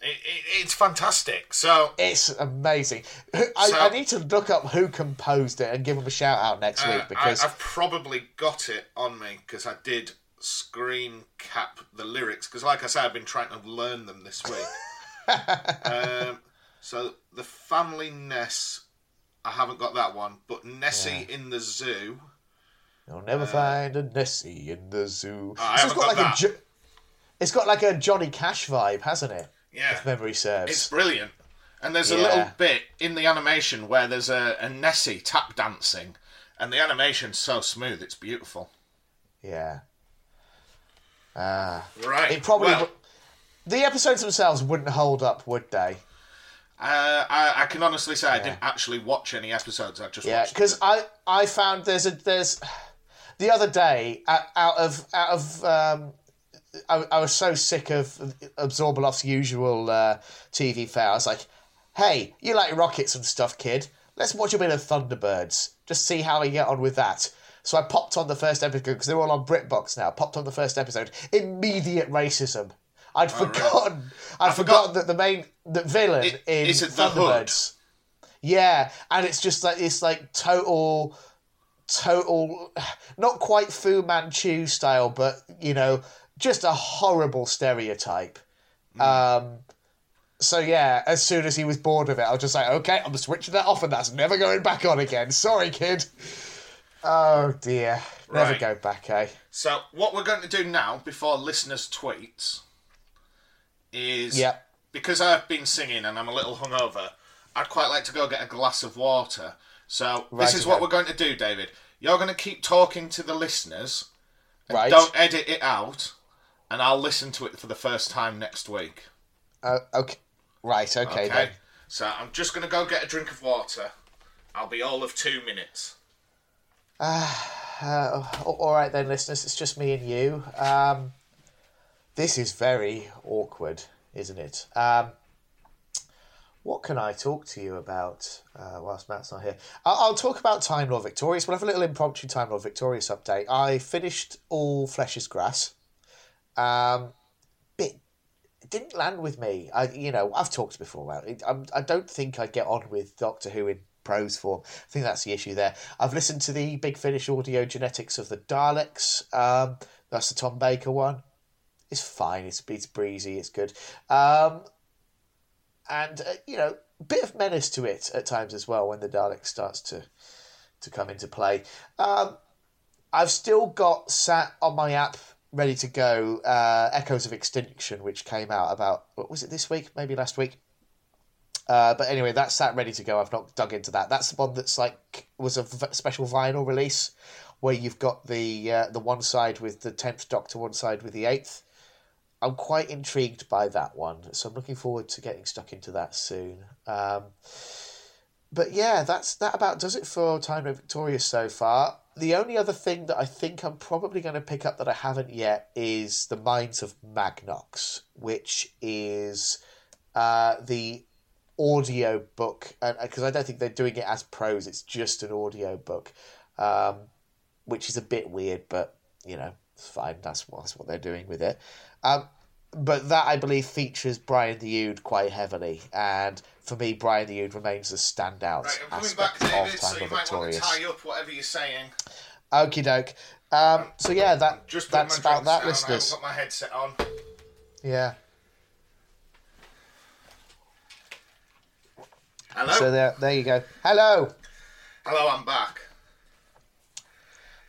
It, it, it's fantastic. So It's amazing. I, So- I need to look up who composed it and give him a shout out next uh, week because I, I've probably got it on me because I did screen cap the lyrics because, like I said, I've been trying to learn them this week. <laughs> um, so the Family Ness, I haven't got that one, but Nessie in the Zoo. you'll never find a Nessie in the zoo. uh, I So haven't got like that. a Jo- it's got like a Johnny Cash vibe, hasn't it? Yeah. If memory serves. It's brilliant. And there's a Yeah. little bit in the animation where there's a, a Nessie tap dancing, and the animation's so smooth, it's beautiful. Yeah. Ah. Right. it probably. Well, would- the episodes themselves wouldn't hold up, would they? uh, I, I can honestly say I didn't actually watch any episodes. I just Yeah, watched. because I I found there's a there's the other day out, of out of um, I, I was so sick of Abzorbaloff's usual uh, TV fare. I was like, hey, you like rockets and stuff, kid? Let's watch a bit of Thunderbirds. Just see how we get on with that. So I popped on the first episode because they're all on BritBox now. Popped on the first episode. Immediate racism. I'd forgotten. I'd forgotten that the main the villain It- in is it the Hood? Thunderbirds. Yeah, and it's just like it's like total, total, not quite Fu Manchu style, but you know, just a horrible stereotype. Um, so yeah, as soon as he was bored of it, I was just like, okay, I'm switching that off, and that's never going back on again. Sorry, kid. Oh dear, never Right. go back, eh? So what we're going to do now, before listeners' tweets, is Yep. because I've been singing and I'm a little hungover. I'd quite like to go get a glass of water. So this is what we're going to do, David. You're going to keep talking to the listeners. Right. Don't edit it out, and I'll listen to it for the first time next week. Uh, okay. Right. Okay, Okay. then. So I'm just going to go get a drink of water. I'll be all of two minutes. Uh, all right then, listeners. It's just me and you. Um, this is very awkward, isn't it? Um, what can I talk to you about uh, whilst Matt's not here? I'll, I'll talk about Time Lord Victorious. We'll have a little impromptu Time Lord Victorious update. I finished all Flesh is Grass. Um, bit didn't land with me. I, you know, I've talked before about it. I'm, I don't think I get on with Doctor Who in prose form. I think that's the issue there. I've listened to the Big Finish audio genetics of the Daleks. Um, that's the Tom Baker one. It's fine. It's it's breezy. It's good. Um, and uh, you know, bit of menace to it at times as well when the Dalek starts to to come into play. Um, I've still got sat on my app ready to go. Uh, Echoes of Extinction, which came out about what was it this week? Maybe last week. Uh, but anyway, that's that ready to go. I've not dug into that. That's the one that's like was a v- special vinyl release where you've got the uh, the one side with the tenth Doctor, one side with the eighth. I'm quite intrigued by that one, so I'm looking forward to getting stuck into that soon. Um, but yeah, that's that about does it for Time Lord Victorious so far. The only other thing that I think I'm probably going to pick up that I haven't yet is The Minds of Magnox, which is uh, the audio book, because I don't think they're doing it as prose, it's just an audio book, um, which is a bit weird, but you know, it's fine. That's what, that's what they're doing with it. Um, but that I believe features Brian the Ood quite heavily, and for me, Brian the Ood remains the standout Right, I'm coming back, aspect David, of so Time you of might want to Victorious. tie up whatever you're saying. Okie doke. Um, so yeah, that Just that's about that, down, listeners. I haven't got my headset on. Yeah. Hello? So there, there you go. Hello. Hello, I'm back.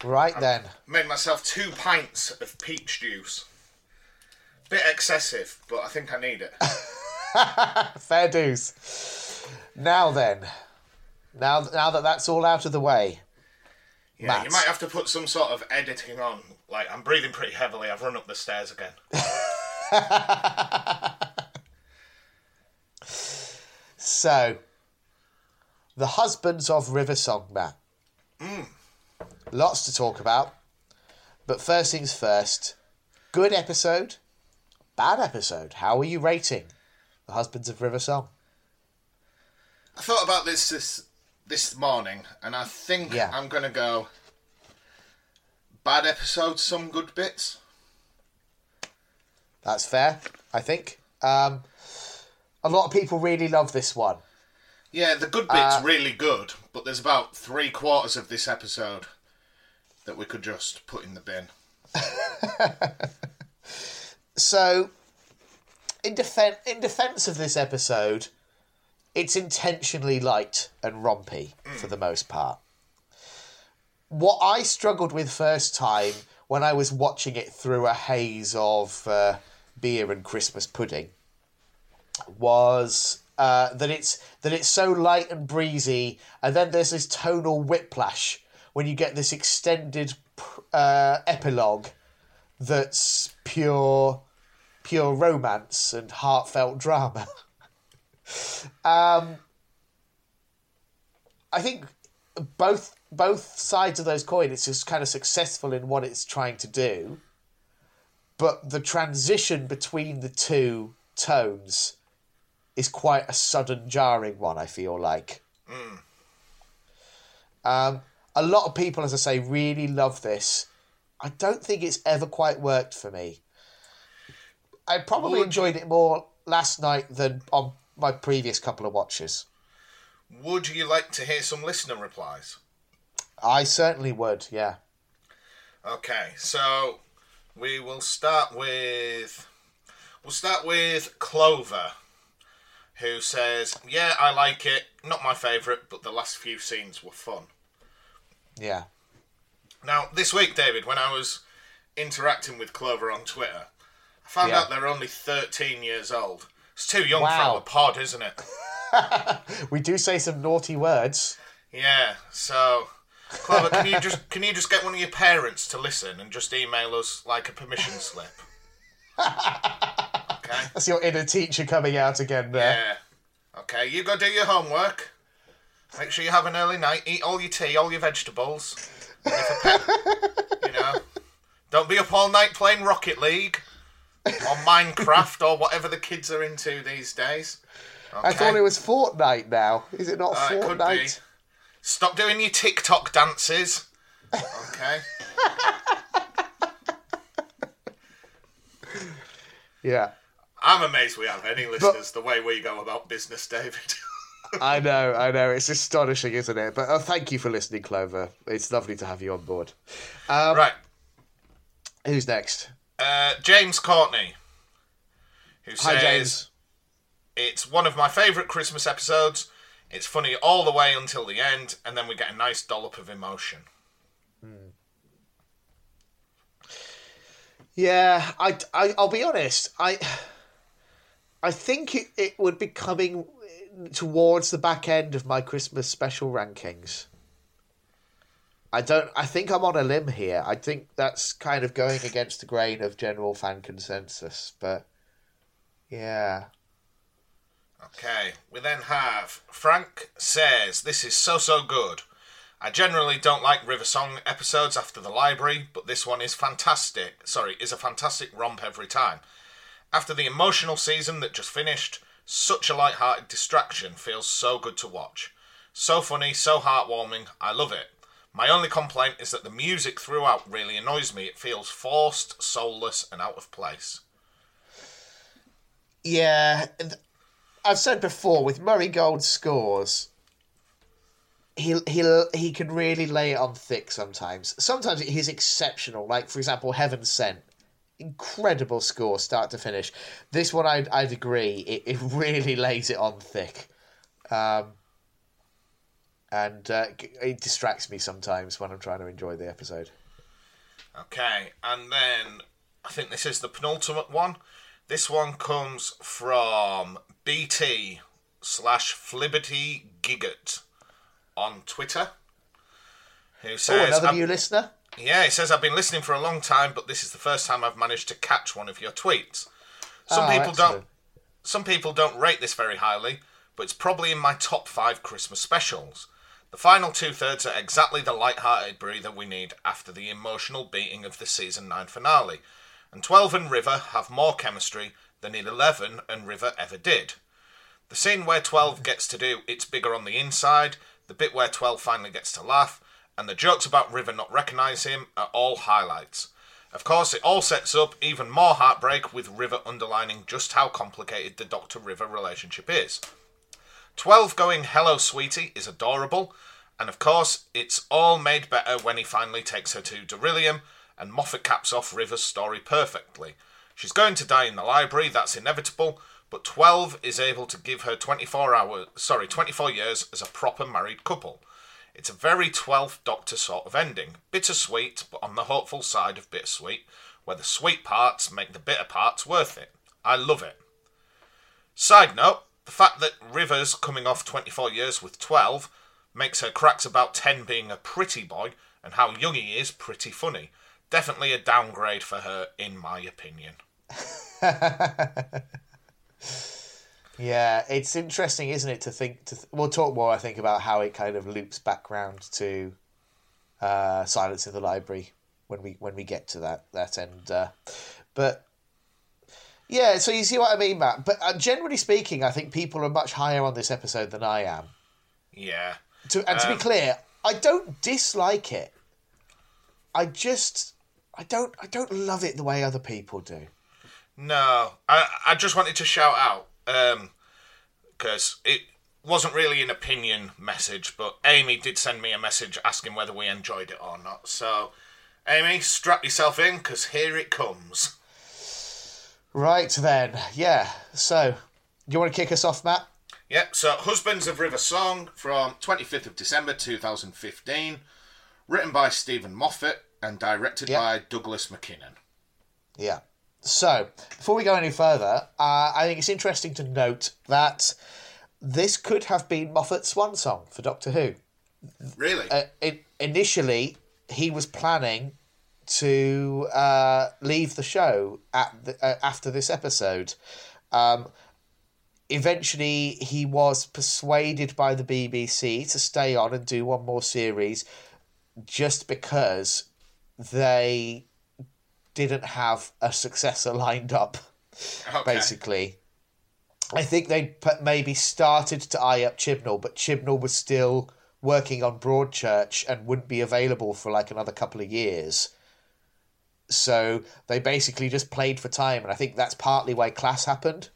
Right then. Made myself two pints of peach juice. Bit excessive, but I think I need it. <laughs> Fair dues. Now then, now now that that's all out of the way, Yeah, Matt. you might have to put some sort of editing on. Like, I'm breathing pretty heavily. I've run up the stairs again. <laughs> <laughs> so the husbands of River Song, Matt. Lots to talk about, but first things first. Good episode, bad episode. How are you rating the husbands of River Song? I thought about this this, this morning, and I think Yeah. I'm going to go bad episode, some good bits. That's fair, I think. Um, a lot of people really love this one. Yeah, the good bit's Uh, really good, but there's about three quarters of this episode that we could just put in the bin. <laughs> So, in defense in defense of this episode, it's intentionally light and rompy for the most part. What I struggled with first time when I was watching it through a haze of uh, beer and Christmas pudding was uh, that it's that it's so light and breezy, and then there's this tonal whiplash when you get this extended uh, epilogue that's pure pure romance and heartfelt drama. <laughs> um, I think both both sides of those coin it's just kind of successful in what it's trying to do, but the transition between the two tones is quite a sudden jarring one. I feel like. Um, a lot of people, as I say, really love this. I don't think it's ever quite worked for me. I probably Would- enjoyed it more last night than on my previous couple of watches. Would you like to hear some listener replies? I certainly would, yeah. Okay, so we will start with we'll start with Clover, who says, "Yeah, I like it. Not my favourite, but the last few scenes were fun." Yeah. Now, this week, David, when I was interacting with Clover on Twitter, I found Yeah. out they're only 13 years old. It's too young Wow. for a pod, isn't it? <laughs> We do say some naughty words. Yeah. So, Clover, can you just can you just get one of your parents to listen and just email us like a permission slip? <laughs> Okay. That's your inner teacher coming out again there. Yeah. Okay, you go do your homework. Make sure you have an early night. Eat all your tea, all your vegetables. And if a pet, <laughs> you know, don't be up all night playing Rocket League or Minecraft or whatever the kids are into these days. Okay. I thought it was Fortnite now. Is it not Uh, it. Fortnite? Stop doing your TikTok dances. Okay. <laughs> <laughs> Yeah. I'm amazed we have any listeners the way we go about business, David. <laughs> I know, I know. It's astonishing, isn't it? But oh, thank you for listening, Clover. It's lovely to have you on board. Um, right. Who's next? Uh, James Courtney, who says, Hi, James. It's one of my favourite Christmas episodes. It's funny all the way until the end, and then we get a nice dollop of emotion. Hmm. Yeah, I, I, I'll be honest. I, I think it, it would be coming uh, towards the back end of my Christmas special rankings. I don't. I think I'm on a limb here. I think that's kind of going against the grain of general fan consensus. But yeah, Okay, we then have Frank says, This is so so good. I generally don't like River Song episodes after the library, but this one is fantastic. Sorry, is a fantastic romp every time. After the emotional season that just finished, such a light-hearted distraction feels so good to watch. So funny, so heartwarming. I love it. My only complaint is that the music throughout really annoys me. It feels forced, soulless, and out of place. Yeah, I've said before with Murray Gold scores, he he he can really lay it on thick sometimes. Sometimes he's exceptional. Like for example, Heaven Sent, incredible score start to finish. This one, I'd I'd agree. It it really <laughs> lays it on thick, um, and uh, it distracts me sometimes when I'm trying to enjoy the episode. Okay, and then I think this is the penultimate one. This one comes from BT slash Flibberty Giggart on Twitter. Who says, oh, another new listener? Yeah, he says, I've been listening for a long time, but this is the first time I've managed to catch one of your tweets. Some oh, people excellent. don't some people don't rate this very highly, but it's probably in my top five Christmas specials. The final two thirds are exactly the light-hearted breather we need after the emotional beating of the season nine finale, and 12 and River have more chemistry than 11 and River ever did. The scene where 12 gets to do It's Bigger on the Inside, the bit where 12 finally gets to laugh, and the jokes about River not recognising him are all highlights. Of course, it all sets up even more heartbreak with River underlining just how complicated the Doctor River relationship is. 12 going hello sweetie is adorable, and of course, it's all made better when he finally takes her to Darillium and Moffat caps off River's story perfectly. She's going to die in the library, that's inevitable, but 12 is able to give her 24 hours, sorry, 24 years as a proper married couple. It's a very 12th Doctor sort of ending. Bittersweet, but on the hopeful side of bittersweet, where the sweet parts make the bitter parts worth it. I love it. Side note, the fact that River's coming off 24 years with 12 makes her cracks about 10 being a pretty boy and how young he is pretty funny. Definitely a downgrade for her, in my opinion. <laughs> yeah, it's interesting, isn't it, to think to th- we'll talk more I think about how it kind of loops back round to uh, Silence in the Library when we when we get to that that end. Uh, but yeah, so you see what I mean, Matt. But uh, generally speaking, I think people are much higher on this episode than I am. Yeah. To, and um, to be um, clear, I don't dislike it. I just I don't I don't love it the way other people do. No, I I just wanted to shout out because um, it wasn't really an opinion message, but Amy did send me a message asking whether we enjoyed it or not. So, Amy, strap yourself in because here it comes. Right then, yeah. So, do you want to kick us off, Matt? Yep. So, Husbands of River Song from 25th of December 2015, written by Steven Moffat, and directed by Douglas Mackinnon. Yeah. So, before we go any further, uh, I think it's interesting to note that this could have been Moffat's swan song for Doctor Who. Really? Uh, it, initially, he was planning to uh, leave the show at the, uh, after this episode. Um, eventually, he was persuaded by the BBC to stay on and do one more series just because they didn't have a successor lined up, okay. basically. I think they maybe started to eye up Chibnall, but Chibnall was still working on Broadchurch and wouldn't be available for like another couple of years. So they basically just played for time, and I think that's partly why Class happened.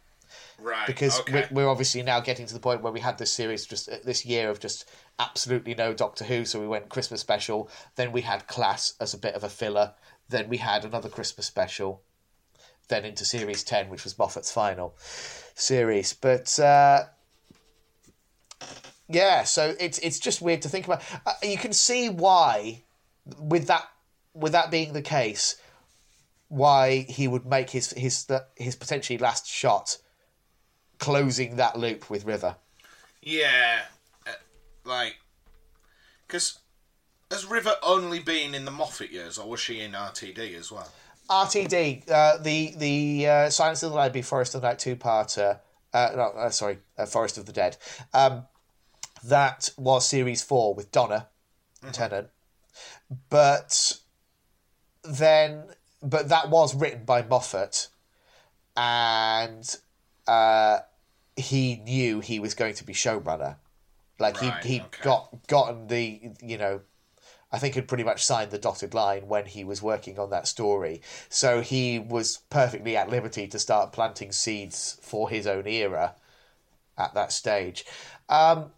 Right. Because okay. we're, we're obviously now getting to the point where we had this series just uh, this year of just absolutely no Doctor Who, so we went Christmas special. Then we had Class as a bit of a filler. Then we had another Christmas special. Then into Series 10, which was Moffat's final series. But uh, yeah, so it's it's just weird to think about. Uh, you can see why, with that with that being the case, why he would make his his his potentially last shot, closing that loop with River. Yeah, like, because has River only been in the Moffat years, or was she in RTD as well? RTD, uh, the the uh, Silence of the Library, Forest of the Night two parter. Uh, no, uh, sorry, uh, Forest of the Dead. Um, that was series four with Donna mm-hmm. Tennant, but then, but that was written by Moffat, and uh, he knew he was going to be showrunner. Like right, he he okay. got gotten the you know I think had pretty much signed the dotted line when he was working on that story. So he was perfectly at liberty to start planting seeds for his own era at that stage. Um,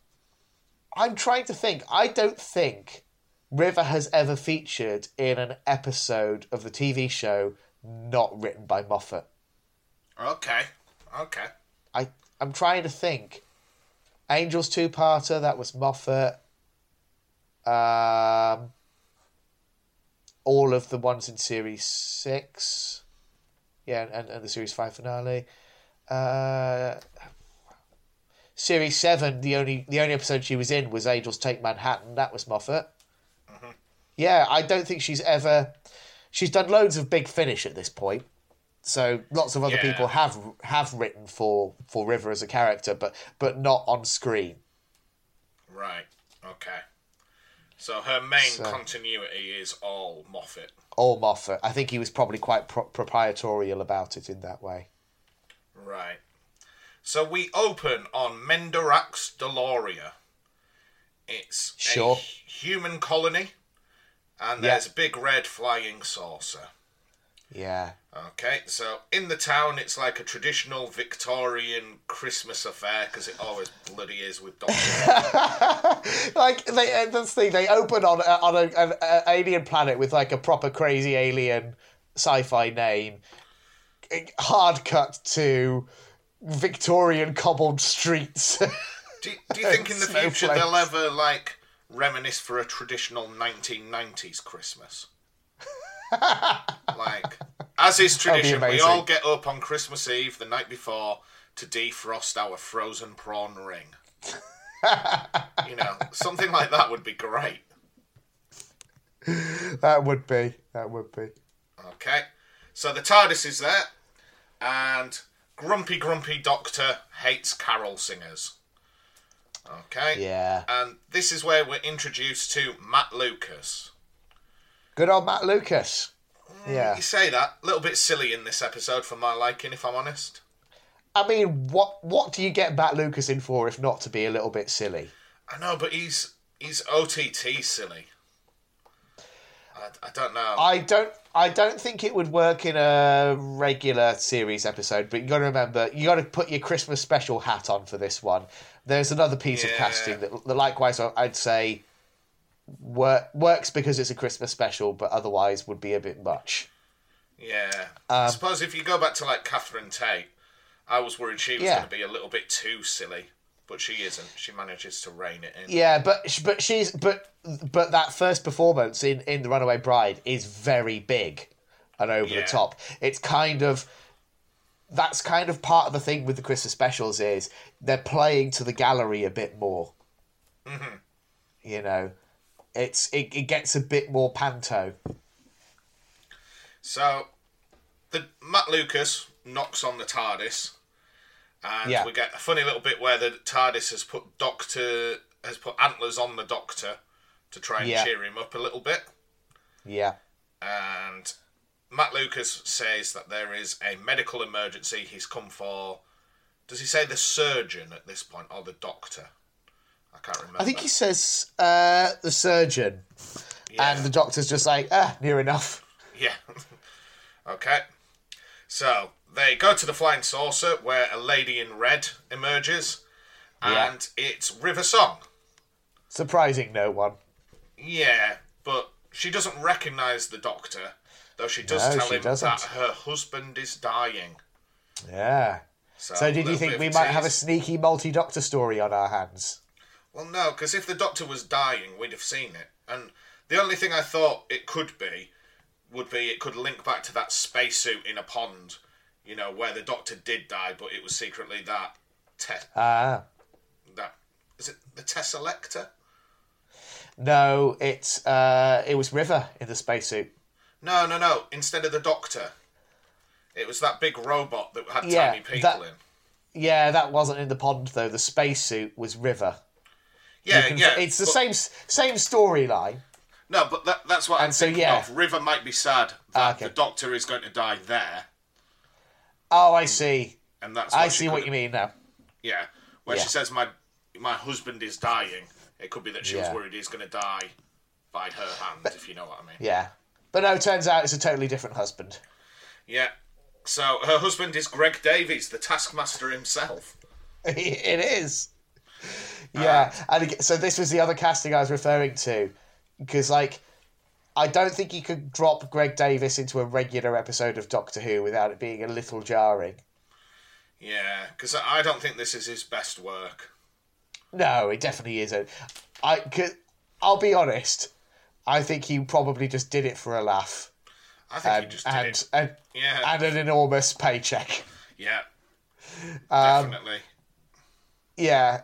I'm trying to think. I don't think River has ever featured in an episode of the TV show not written by Moffat. Okay. Okay. I I'm trying to think. Angels two parter that was Moffat. Um, all of the ones in series six, yeah, and, and the series five finale. Uh, series seven, the only the only episode she was in was Angels Take Manhattan. That was Moffat. Yeah, I don't think she's ever. She's done loads of Big Finish at this point, so lots of other Yeah. people have have written for for River as a character, but but not on screen. Right. Okay. So her main So- continuity is all Moffat. All Moffat. I think he was probably quite pro- proprietorial about it in that way. Right. So we open on Mendorax Dellora. It's Sure. a human colony, and there's a big red flying saucer. Yeah. Okay, so in the town, it's like a traditional Victorian Christmas affair because it always bloody is with doctors. <laughs> like they uh, that's the thing they open on on a, an a alien planet with like a proper crazy alien sci-fi name hard cut to victorian cobbled streets do, do you think in the <laughs> future Snowflakes. they'll ever like reminisce for a traditional 1990s Christmas? Like, as is tradition, we all get up on Christmas Eve the night before to defrost our frozen prawn ring. <laughs> you know, something like that would be great. that would be that would be Okay, so the TARDIS is there, and Grumpy Grumpy Doctor hates carol singers. Okay, yeah and this is where we're introduced to Matt Lucas. Good old matt lucas mm, yeah You say that a little bit silly in this episode for my liking, if I'm honest. i mean what what do you get matt lucas in for if not to be a little bit silly I know, but he's he's OTT silly. I, I don't know. I don't. I don't think it would work in a regular series episode. But you got to remember, you got to put your Christmas special hat on for this one. There's another piece of casting that, that likewise, I'd say, work, works because it's a Christmas special, but otherwise would be a bit much. yeah, Um, I suppose if you go back to like Catherine Tate, I was worried she was Yeah. going to be a little bit too silly, but she isn't. She manages to rein it in. Yeah, but but she's but but that first performance in in the Runaway Bride is very big and over Yeah. the top. It's kind of that's kind of part of the thing with the Christmas specials is they're playing to the gallery a bit more. Mm-hmm. You know, it's it, it gets a bit more panto. So, the Matt Lucas knocks on the TARDIS, and Yeah. we get a funny little bit where the TARDIS has put Doctor has put antlers on the Doctor to try and Yeah. cheer him up a little bit, Yeah, and Matt Lucas says that there is a medical emergency. He's come for. Does he say the surgeon at this point or the doctor? I can't remember. I think he says uh, the surgeon, Yeah. and the doctor's just like ah near enough. Yeah. <laughs> okay. So they go to the flying saucer where a lady in red emerges, Yeah. and it's River Song. Surprising no one. Yeah, but she doesn't recognise the doctor, though she does No, tell she him doesn't. that her husband is dying. Yeah. So, So did you think we might have a sneaky multi-doctor story on our hands? Well, no, because if the doctor was dying, we'd have seen it. And the only thing I thought it could be would be it could link back to that spacesuit in a pond, you know, where the doctor did die, but it was secretly that. Te- Ah. that is it the Teselecta? No, it's uh, it was River in the spacesuit. No, no, no. Instead of the Doctor, it was that big robot that had Yeah, tiny people that- in. Yeah, that wasn't in the pond though. The spacesuit was River. Yeah, Can- yeah. It's the but- same same storyline. No, but that, that's what I'm And so, thinking yeah. of. River might be sad that Ah, okay. the Doctor is going to die there, Oh, I see. and that's. I see what you mean now. Yeah, when Yeah. she says my my husband is dying, it could be that she was worried he's going to die by her hand, if you know what I mean. Yeah. But no, it turns out it's a totally different husband. Yeah. So her husband is Greg Davies, the Taskmaster himself. <laughs> it is. Yeah, and so this was the other casting I was referring to, because like, I don't think you could drop Greg Davies into a regular episode of Doctor Who without it being a little jarring. Yeah, because I don't think this is his best work. No, it definitely isn't. I could, I'll be honest. I think he probably just did it for a laugh I think and he just did and, it. and, Yeah, and an enormous paycheck. yeah, Um, definitely. yeah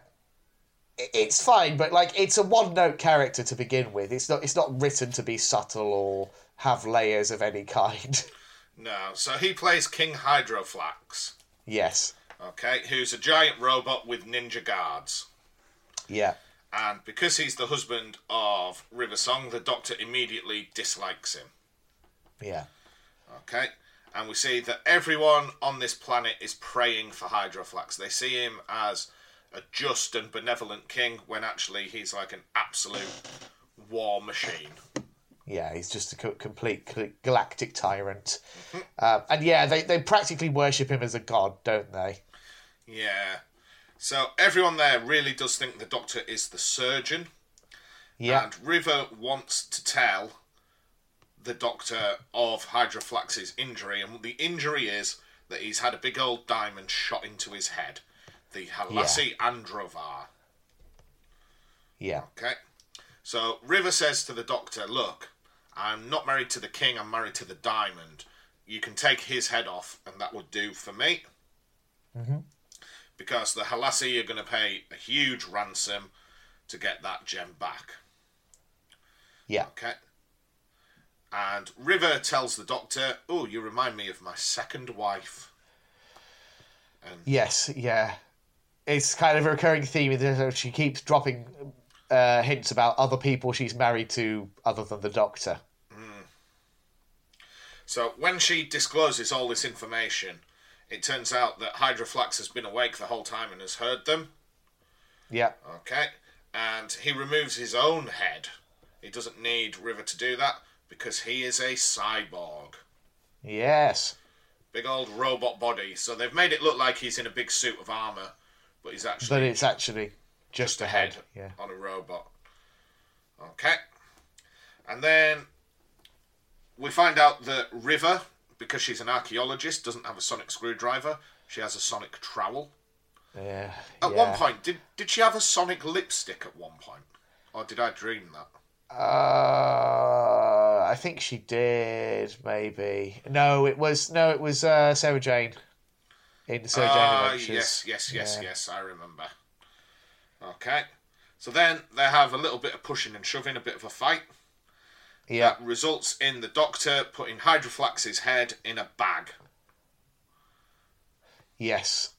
it's fine but like it's a one note character to begin with it's not it's not written to be subtle or have layers of any kind <laughs> No, so he plays King Hydroflax. yes Okay, who's a giant robot with ninja guards. yeah And because he's the husband of River Song, the Doctor immediately dislikes him. yeah Okay, and we see that everyone on this planet is praying for Hydroflax. They see him as a just and benevolent king, when actually he's like an absolute war machine. yeah he's just a complete galactic tyrant. <laughs> Um, and yeah they, they practically worship him as a god don't they? Yeah. So everyone there really does think the Doctor is the surgeon, yeah. And River wants to tell the Doctor of Hydroflax's injury, and the injury is that he's had a big old diamond shot into his head, the Halassi Androvar. yeah Okay. So River says to the Doctor, "Look, I'm not married to the king. I'm married to the diamond. You can take his head off, and that would do for me." Mm-hmm. Because the Halassi are going to pay a huge ransom to get that gem back. yeah Okay. And River tells the Doctor, "Oh, you remind me of my second wife." And yes yeah it's kind of a recurring theme this, she keeps dropping uh, hints about other people she's married to other than the doctor So when she discloses all this information, it turns out that Hydroflax has been awake the whole time and has heard them. yeah Okay, and he removes his own head. He doesn't need River to do that because he is a cyborg. yes Big old robot body. So they've made it look like he's in a big suit of armor, but he's actually it's actually just, a a head. head Yeah. on a robot. Okay, and then we find out that River, because she's an archaeologist, doesn't have a sonic screwdriver. She has a sonic trowel. Yeah. At yeah. one point, did did she have a sonic lipstick at one point, or did I dream that? Uh, I think she did. Maybe. No, it was no, it was uh, Sarah Jane. In Ah, Adventures. yes, yes, yes, Yeah. yes. I remember. Okay, so then they have a little bit of pushing and shoving, a bit of a fight. Yeah. That results in the Doctor putting Hydroflax's head in a bag. Yes.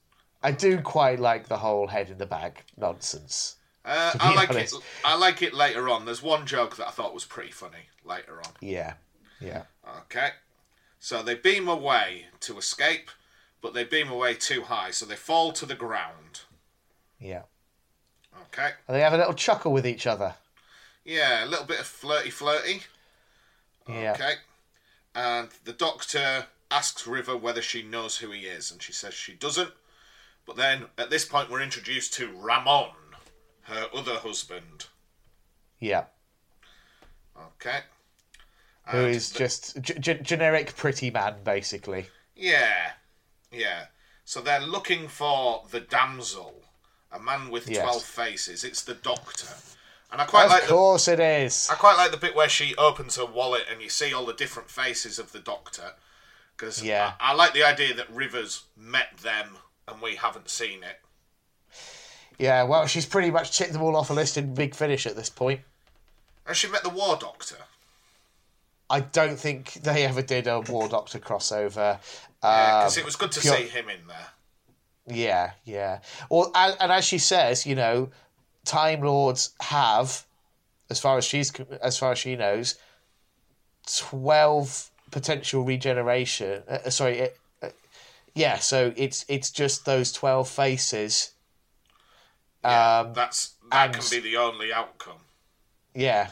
I do quite like the whole head in the bag nonsense. Uh, I like honest. it. I like it later on. There's one joke that I thought was pretty funny later on. Yeah. Yeah. Okay, so they beam away to escape, but they beam away too high, so they fall to the ground. Yeah. Okay, And they have a little chuckle with each other. yeah, a little bit of flirty, flirty. Yeah. Okay, and the Doctor asks River whether she knows who he is, and she says she doesn't. But then at this point, we're introduced to Ramon, her other husband. Yeah. Okay. Who And is the- just g- generic pretty man, basically. Yeah, yeah. So they're looking for the damsel, a man with Yes. twelve faces. It's the Doctor, and I quite Of like the course it is. I quite like the bit where she opens her wallet and you see all the different faces of the Doctor. Because Yeah. I, I like the idea that Rivers met them and we haven't seen it. Yeah, well, she's pretty much ticked them all off a list in Big Finish at this point. And she met the War Doctor. I don't think they ever did a War Doctor crossover. Because Um, it was good to pure- see him in there. Yeah, yeah. Well, and, and as she says, you know, Time Lords have, as far as she's as far as she knows, twelve potential regeneration. Uh, uh, sorry, uh, uh, yeah. So it's it's just those twelve faces. Um, That's that and- can be the only outcome. yeah.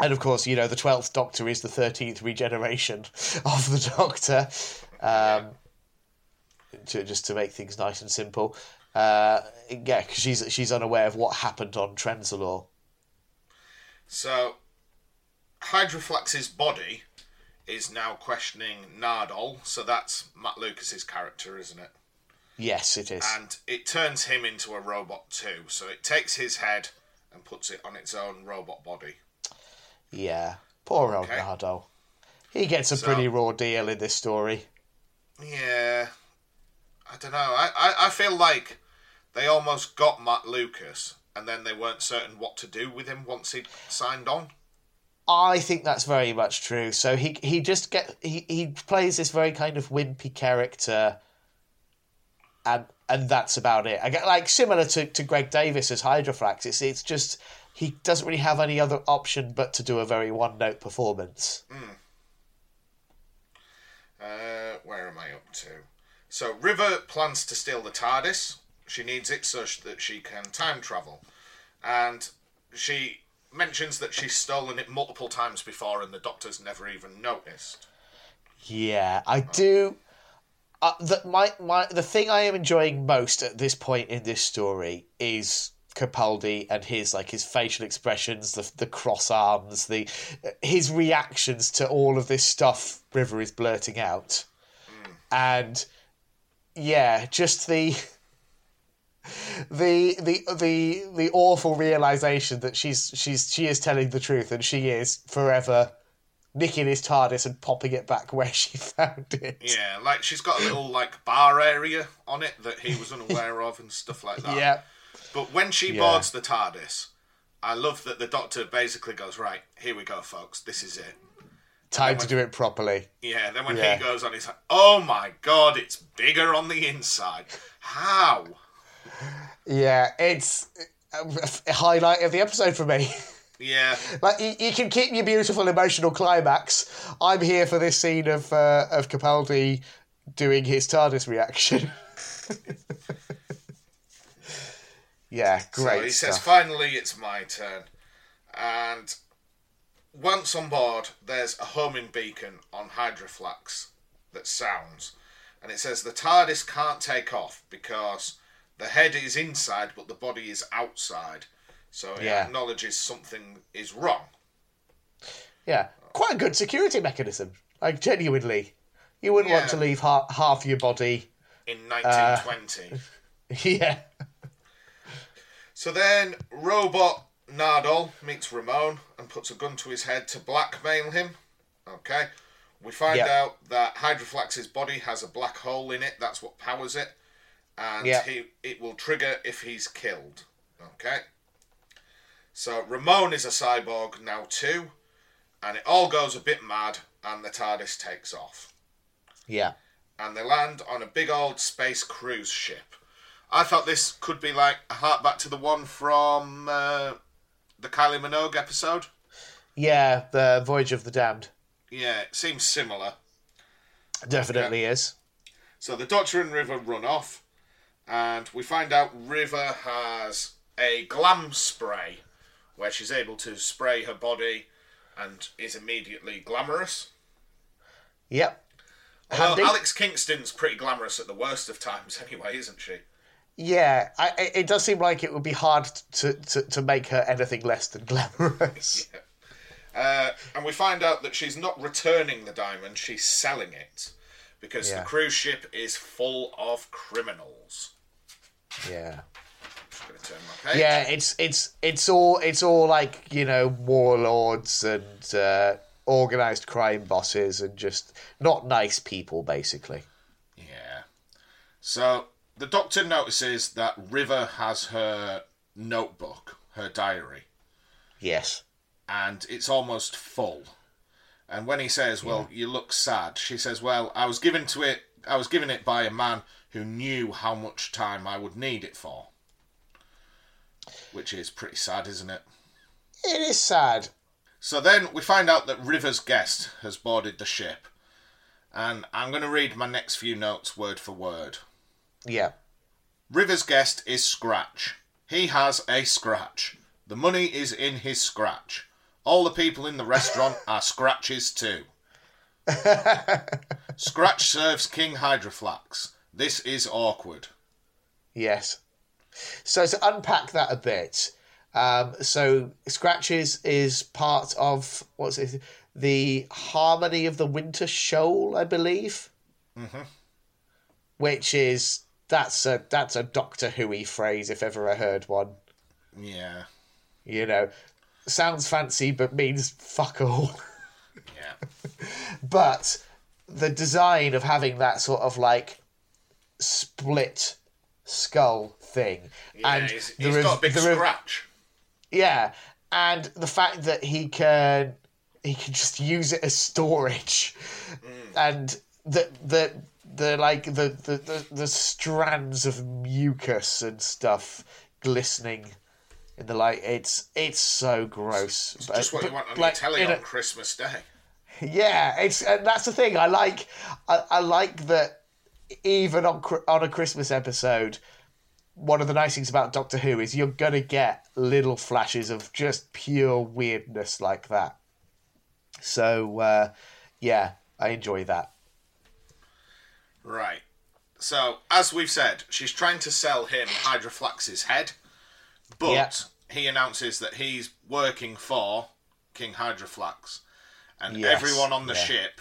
And of course, you know, the twelfth Doctor is the thirteenth regeneration <laughs> of the Doctor. Um, to, just to make things nice and simple. Uh, yeah, because she's she's unaware of what happened on Trenzalore. So, Hydroflax's body is now questioning Nardole, so that's Matt Lucas's character, isn't it? Yes, it is. And it turns him into a robot too. So it takes his head and puts it on its own robot body. Yeah, poor old Okay. Nardo. He gets a So- pretty raw deal in this story. Yeah, I don't know. I, I, I feel like they almost got Matt Lucas, and then they weren't certain what to do with him once he signed on. I think that's very much true. So he he just get he, he plays this very kind of wimpy character, and and that's about it. I get like similar to, to Greg Davies as Hydroflax. It's it's just he doesn't really have any other option but to do a very one note performance. Uh, where am I up to? So River plans to steal the TARDIS. She needs it so that she can time travel, and she mentions that she's stolen it multiple times before, and the Doctor's never even noticed. Yeah, I do. Uh, the, my my the thing I am enjoying most at this point in this story is Capaldi and his like his facial expressions, the the cross arms, the his reactions to all of this stuff River is blurting out, and yeah, just the. The, the the the awful realization that she's she's she is telling the truth and she is forever nicking his TARDIS and popping it back where she <laughs> found it. Yeah, like she's got a little like bar area on it that he was unaware of and stuff like that. <laughs> Yeah. But when she Yeah. boards the TARDIS, I love that the Doctor basically goes, "Right, here we go, folks. This is it." Time to do it properly. Yeah. Then when Yeah. he goes on, he's like, "Oh my god, it's bigger on the inside. How?" Yeah, it's a highlight of the episode for me. Yeah. <laughs> like you, you can keep your beautiful emotional climax. I'm here for this scene of uh, of Capaldi doing his TARDIS reaction. <laughs> yeah, great so he stuff. says, "Finally, it's my turn." And once on board, there's a homing beacon on Hydroflax that sounds, and it says the TARDIS can't take off because the head is inside, but the body is outside. So it Yeah. acknowledges something is wrong. yeah, quite a good security mechanism. Like genuinely, you wouldn't want to leave ha- half your body. in 1920. Uh, <laughs> yeah, So then, Robot Nardole meets Ramon and puts a gun to his head to blackmail him. Okay. We find Yeah. out that Hydroflax's body has a black hole in it. That's what powers it. And Yeah. he it will trigger if he's killed. Okay. So Ramon is a cyborg now too. And it all goes a bit mad and the TARDIS takes off. yeah. And they land on a big old space cruise ship. I thought this could be like a heart back to the one from uh, the Kylie Minogue episode. Yeah, the Voyage of the Damned Yeah, it seems similar. definitely is. So the Doctor and River run off, and we find out River has a glam spray where she's able to spray her body and is immediately glamorous. Yep. Although Handy. Alex Kingston's pretty glamorous at the worst of times <laughs> anyway, isn't she? Yeah, I, it- does seem like it would be hard to, to, to make her anything less than glamorous. <laughs> Uh, and we find out that she's not returning the diamond, she's selling it. Because Yeah. the cruise ship is full of criminals. yeah. Yeah, it's it's it's all it's all like you know warlords and uh, organized crime bosses and just not nice people basically. Yeah. So the doctor notices that River has her notebook, her diary, Yes. and it's almost full. And when he says, "Well, you look sad," she says, "Well, I was given to it. I was given it by a man who knew how much time I would need it for." Which is pretty sad, isn't it? It is sad. So then we find out that River's guest has boarded the ship. And I'm going to read my next few notes word for word. Yeah. River's guest is Scratch. He has a scratch. The money is in his scratch. All the people in the restaurant <laughs> are Scratches too. Scratch serves King Hydroflax. This is awkward. Yes. So to unpack that a bit, um, so Scratches is part of what's it? The Harmony of the Winter Shoal, I believe. Mhm. Which is that's a that's a Doctor Who phrase if ever I heard one. Yeah, You know, sounds fancy but means fuck all. <laughs> yeah. but the design of having that sort of like split skull thing yeah and he's, he's rev- got a big rev- scratch. yeah and the fact that he can he can just use it as storage mm. and the the the like the, the the the strands of mucus and stuff glistening in the light it's it's so gross It's just what you But, want on like, telly on a- Christmas Day. yeah, it's and that's the thing. I like, I, I like that even on on a Christmas episode. One of the nice things about Doctor Who is you're gonna get little flashes of just pure weirdness like that. So uh, yeah, I enjoy that. Right. So, as we've said, she's trying to sell him Hydroflax's head, but Yeah. he announces that he's working for King Hydroflax. And Yes, everyone on the yeah. ship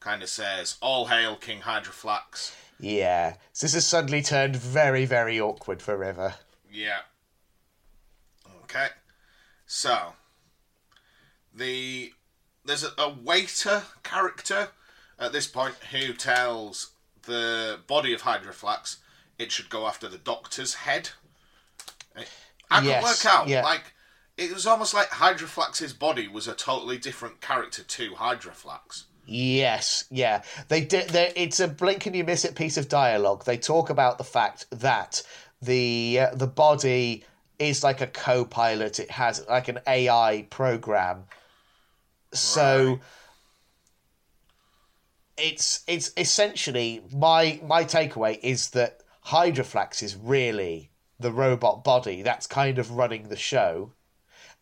kind of says, All hail King Hydroflax. Yeah, so this has suddenly turned very very awkward for River. Yeah. Okay. So, the there's a, a waiter character at this point who tells the body of Hydroflax it should go after the doctor's head. I can Yes, work out yeah. like it was almost like Hydroflax's body was a totally different character to Hydroflax. Yes, yeah. They did. they- It's a blink and you miss it piece of dialogue. They talk about the fact that the uh, the body is like a co-pilot. It has like an AI program. So Right. It's it's essentially my my takeaway is that Hydroflax is really the robot body that's kind of running the show,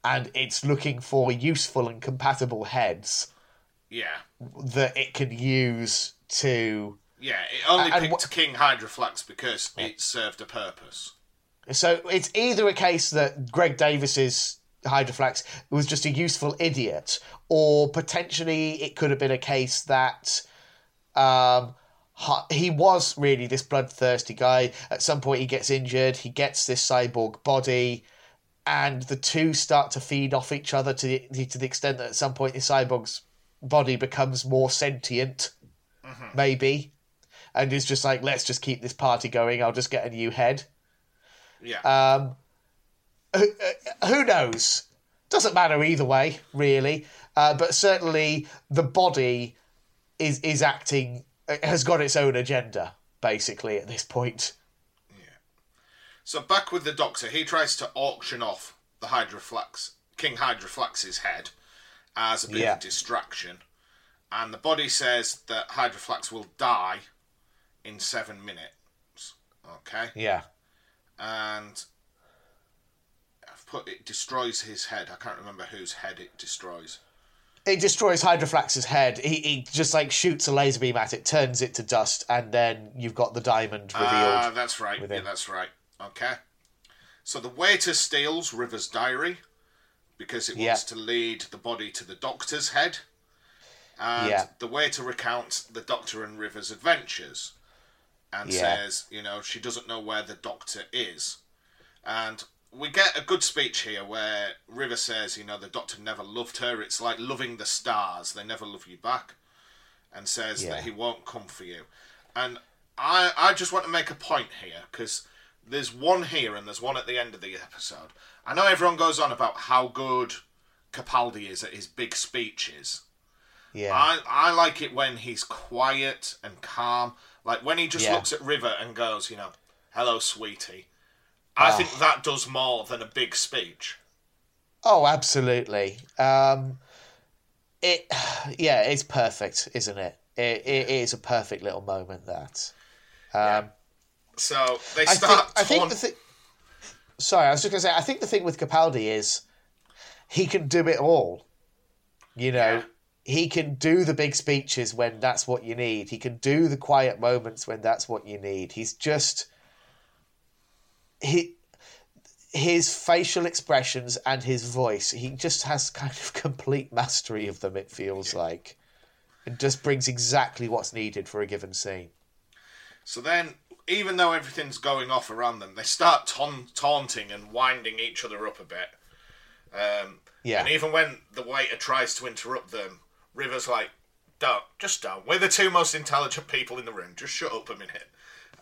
and it's looking for useful and compatible heads Yeah. that it can use to. Yeah, it only And picked King Hydroflax because it served a purpose. So it's either a case that Greg Davies's Hydroflax was just a useful idiot, or potentially it could have been a case that um, he was really this bloodthirsty guy. At some point, he gets injured, he gets this cyborg body, and the two start to feed off each other to the, to the extent that at some point the cyborg's body becomes more sentient, maybe, and is just like, let's just keep this party going. I'll just get a new head. Yeah. Um, who, uh, who knows? Doesn't matter either way, really. Uh, but certainly, the body is is acting has got its own agenda, basically at this point. Yeah. So back with the Doctor, he tries to auction off the Hydroflax, King Hydroflax's head as a bit Yeah. of distraction, and the body says that Hydroflax will die in seven minutes. Okay, Yeah, and I've put it destroys his head. I can't remember whose head it destroys. It destroys Hydroflax's head. He, he just like shoots a laser beam at it, turns it to dust, and then you've got the diamond revealed. Ah, that's right. within. Yeah, that's right. Okay. So the waiter steals River's diary because it Yeah. wants to lead the body to the doctor's head. And Yeah. the waiter recounts the doctor and River's adventures and Yeah. says, you know, she doesn't know where the doctor is. And we get a good speech here where River says, you know, the doctor never loved her. It's like loving the stars, they never love you back. And says Yeah. that he won't come for you. And I, I just want to make a point here because there's one here and there's one at the end of the episode. I know everyone goes on about how good Capaldi is at his big speeches. yeah, I, I like it when he's quiet and calm. Like when he just Yeah. looks at River and goes, you know, hello, sweetie. I think that does more than a big speech. oh, absolutely. Um, it, <sighs> yeah, it's perfect, isn't it? It, it is a perfect little moment. That. Um, So they I think, start. I think the thing. Sorry, I was just going to say. I think the thing with Capaldi is he can do it all. You know, Yeah. he can do the big speeches when that's what you need. He can do the quiet moments when that's what you need. He's just he his facial expressions and his voice. He just has kind of <laughs> complete mastery of them. It feels like, it just brings exactly what's needed for a given scene. So then, even though everything's going off around them, they start taun- taunting and winding each other up a bit. Um, Yeah. And even when the waiter tries to interrupt them, River's like, "Don't, just don't. We're the two most intelligent people in the room. Just shut up a minute."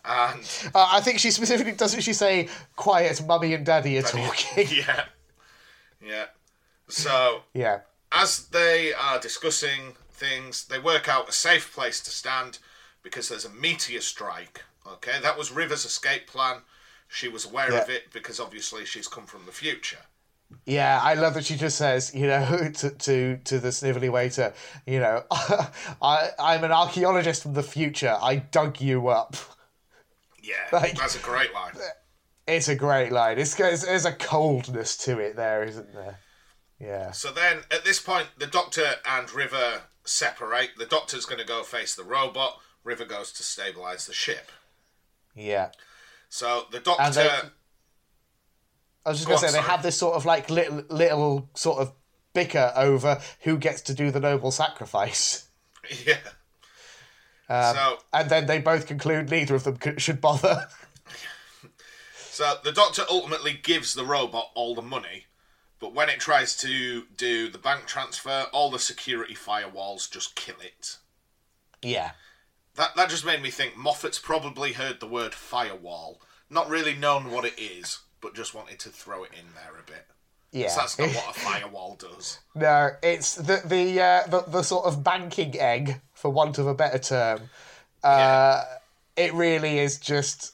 And Uh, I think she specifically doesn't she say quiet mummy and daddy are talking. <laughs> yeah, yeah. So yeah. as they are discussing things, they work out a safe place to stand because there's a meteor strike. Okay, that was River's escape plan. She was aware of it because obviously she's come from the future. Yeah, I love that she just says, you know, <laughs> to to, to the snivelly waiter, you know, <laughs> I I'm an archaeologist from the future. I dug you up. Yeah, Like- that's a great line. It's a great line. It's there's, there's a coldness to it there, isn't there? Yeah. So then, at this point, the Doctor and River separate. The Doctor's going to go face the robot. River goes to stabilize the ship. Yeah. So the Doctor. They- I was just going to say they have this sort of like little little sort of bicker over who gets to do the noble sacrifice. <laughs> yeah. Um, so and then they both conclude neither of them should bother. <laughs> So the doctor ultimately gives the robot all the money, but when it tries to do the bank transfer, all the security firewalls just kill it. yeah. That that just made me think Moffat's probably heard the word firewall, not really known what it is, but just wanted to throw it in there a bit. Yeah. that's not what a <laughs> firewall does. No, it's the the, uh, the the sort of banking egg, for want of a better term. Uh, It really is just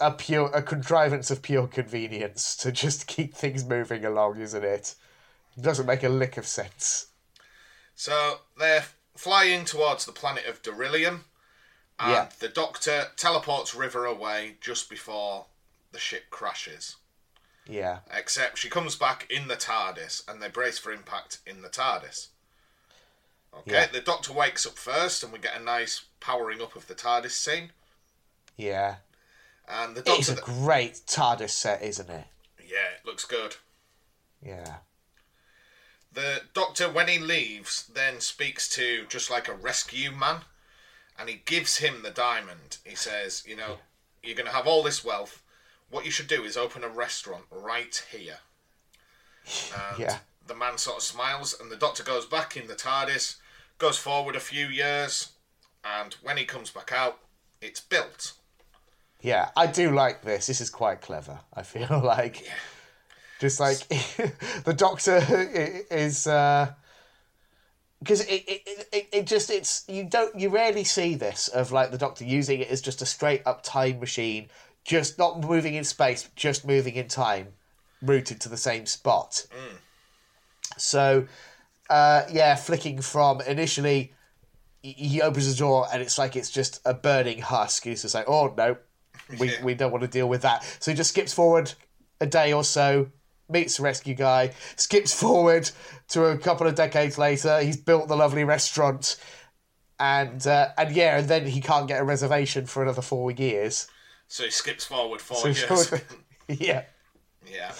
a pure a contrivance of pure convenience to just <laughs> keep things moving along, isn't it? It doesn't make a lick of sense. So they're flying towards the planet of Darillium, and Yeah. the Doctor teleports River away just before the ship crashes. Yeah, Except she comes back in the TARDIS and they brace for impact in the TARDIS. Okay, Yeah. the Doctor wakes up first and we get a nice powering up of the TARDIS scene. yeah. And the Doctor. It's a great TARDIS set, isn't it? yeah, it looks good. Yeah. The Doctor, when he leaves, then speaks to just like a rescue man and he gives him the diamond. He says, You know, you're going to have all this wealth. What you should do is open a restaurant right here. <sighs> And Yeah. the man sort of smiles, and the doctor goes back in the TARDIS, goes forward a few years, and when he comes back out, it's built. Yeah, I do like this. This is quite clever. I feel <laughs> like just like <laughs> the Doctor is uh, because it, it, it, it just it's you don't you rarely see this of like the Doctor using it as just a straight up time machine, just not moving in space, just moving in time, rooted to the same spot. Mm. So, uh, yeah, flicking from initially he- opens the door and it's like it's just a burning husk. He's just like, oh no, <laughs> we, Yeah. we don't want to deal with that. So he just skips forward a day or so, meets the rescue guy, skips <laughs> forward to a couple of decades later. He's built the lovely restaurant, and uh, and yeah, and then he can't get a reservation for another four years. So he skips forward four So years. <laughs> yeah, yeah.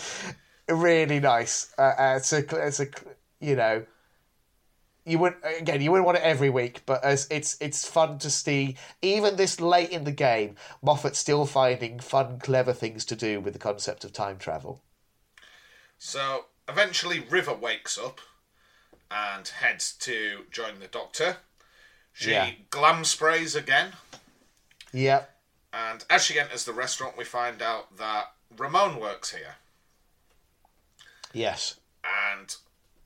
really nice. Uh, uh, it's a, it's a, you know, you would again, you wouldn't want it every week, but as it's it's fun to see. Even this late in the game, Moffat still finding fun, clever things to do with the concept of time travel. So eventually, River wakes up and heads to join the Doctor. She Yeah. glam sprays again. Yep. And as she enters the restaurant, we find out that Ramon works here. Yes. And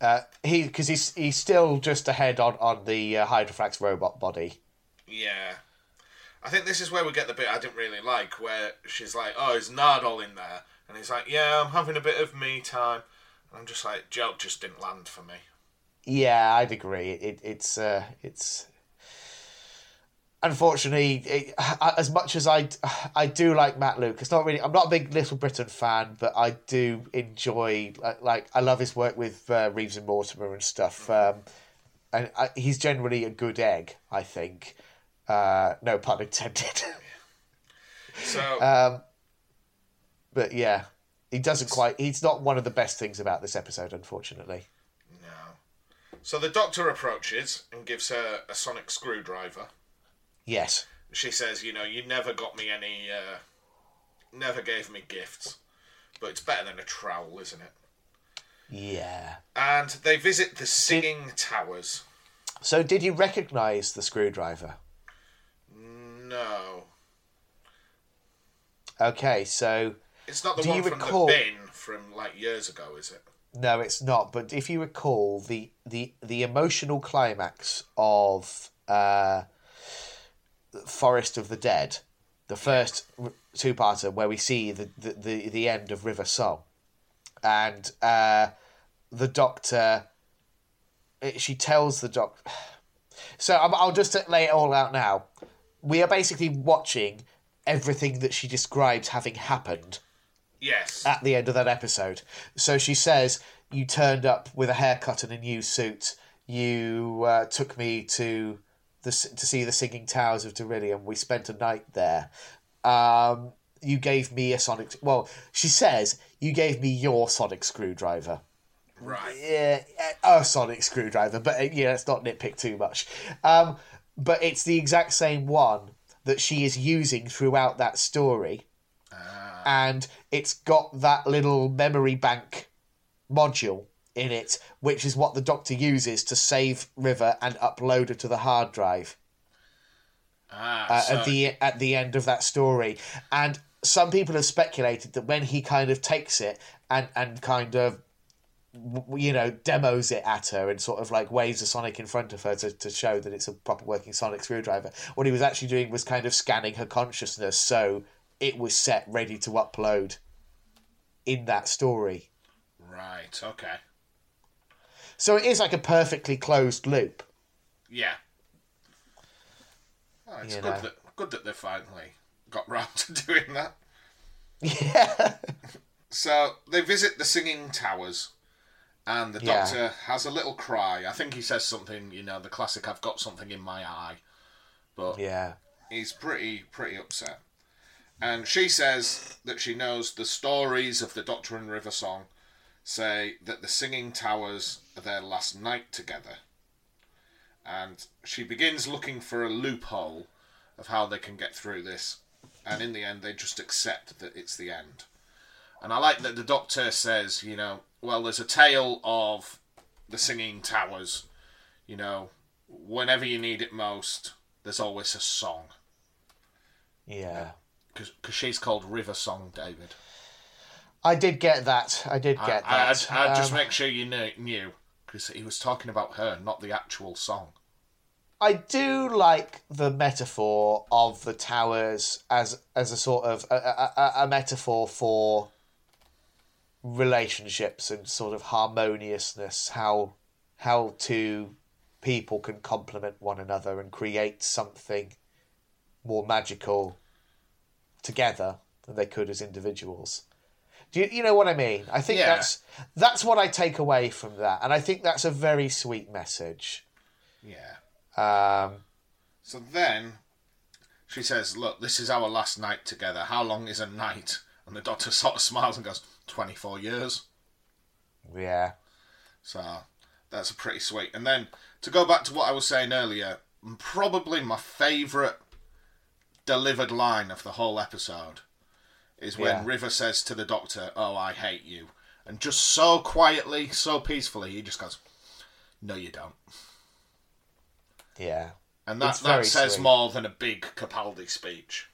Uh, he because he's he's still just ahead on on the uh, Hydroflax robot body. yeah, I think this is where we get the bit I didn't really like, where she's like, "Oh, is Nardole in there?" And he's like, "Yeah, I'm having a bit of me time." And I'm just like, joke just didn't land for me. Yeah, I'd agree. It it's uh it's unfortunately, it, as much as I I do like Matt Luke, it's not really. I'm not a big Little Britain fan, but I do enjoy like I love his work with uh, Reeves and Mortimer and stuff. Um, and I, he's generally a good egg, I think. Uh, no pun intended. <laughs> So <laughs> um, but yeah, he doesn't quite. He's not one of the best things about this episode, unfortunately. no. So the doctor approaches and gives her a sonic screwdriver. Yes. She says, "You know, you never got me any, uh, never gave me gifts, but it's better than a trowel, isn't it?" Yeah. And they visit the singing towers. So, did you recognise the screwdriver? No, Okay, so it's not the one you from recall- the bin from like years ago, is it? no, it's not. But if you recall, the the the emotional climax of uh, Forest of the Dead, the first two parter where we see the, the, the, the end of River Song, and uh, the Doctor, she tells the Doctor. So I'm, I'll just lay it all out now. We are basically watching everything that she describes having happened Yes. at the end of that episode. So she says, "You turned up with a haircut and a new suit. You uh, took me to the to see the Singing Towers of Darillium. We spent a night there. Um, you gave me a sonic. Well, she says you gave me your sonic screwdriver. right. Yeah, a sonic screwdriver, but yeah, let's not nitpick too much. Um, but it's the exact same one that she is using throughout that story and it's got that little memory bank module in it, which is what the Doctor uses to save River and upload her to the hard drive Ah, uh, so, at the at the end of that story. And some people have speculated that when he kind of takes it and and kind of you know demos it at her and sort of like waves a sonic in front of her to, to show that it's a proper working sonic screwdriver what he was actually doing was kind of scanning her consciousness so it was set ready to upload in that story right. Okay. So it is like a perfectly closed loop Yeah. Oh, it's You good know. that good that they finally got round to <laughs> doing that. yeah <laughs> So they visit the singing towers, and the Yeah. doctor has a little cry. I think he says something, you know, the classic "I've got something in my eye," but yeah he's pretty pretty upset. And she says that she knows the stories of the Doctor and River song say that the singing towers are their last night together. And she begins looking for a loophole of how they can get through this. And in the end, they just accept that it's the end. And I like that the Doctor says, you know, well, there's a tale of the singing towers. You know, whenever you need it most, there's always a song yeah because she's called River Song, David. I did get that i did get I, that I'd, I'd just Um, make sure you knew, because he was talking about her, not the actual song. I do like the metaphor of the towers as as a sort of a, a, a- a metaphor for relationships and sort of harmoniousness. How how two people can complement one another and create something more magical together than they could as individuals. Do you, you know what I mean? I think Yeah. that's that's what I take away from that, and I think that's a very sweet message. Yeah. Um, So then she says, Look, this is our last night together. How long is a night? And the doctor <laughs> sort of smiles and goes, 24 years. yeah. So that's a pretty sweet. And then to go back to what I was saying earlier, probably my favourite delivered line of the whole episode is when Yeah. River says to the doctor, Oh, I hate you. And just so quietly, so peacefully, he just goes, No, you don't. Yeah. And that, It's that says sweet. more than a big Capaldi speech.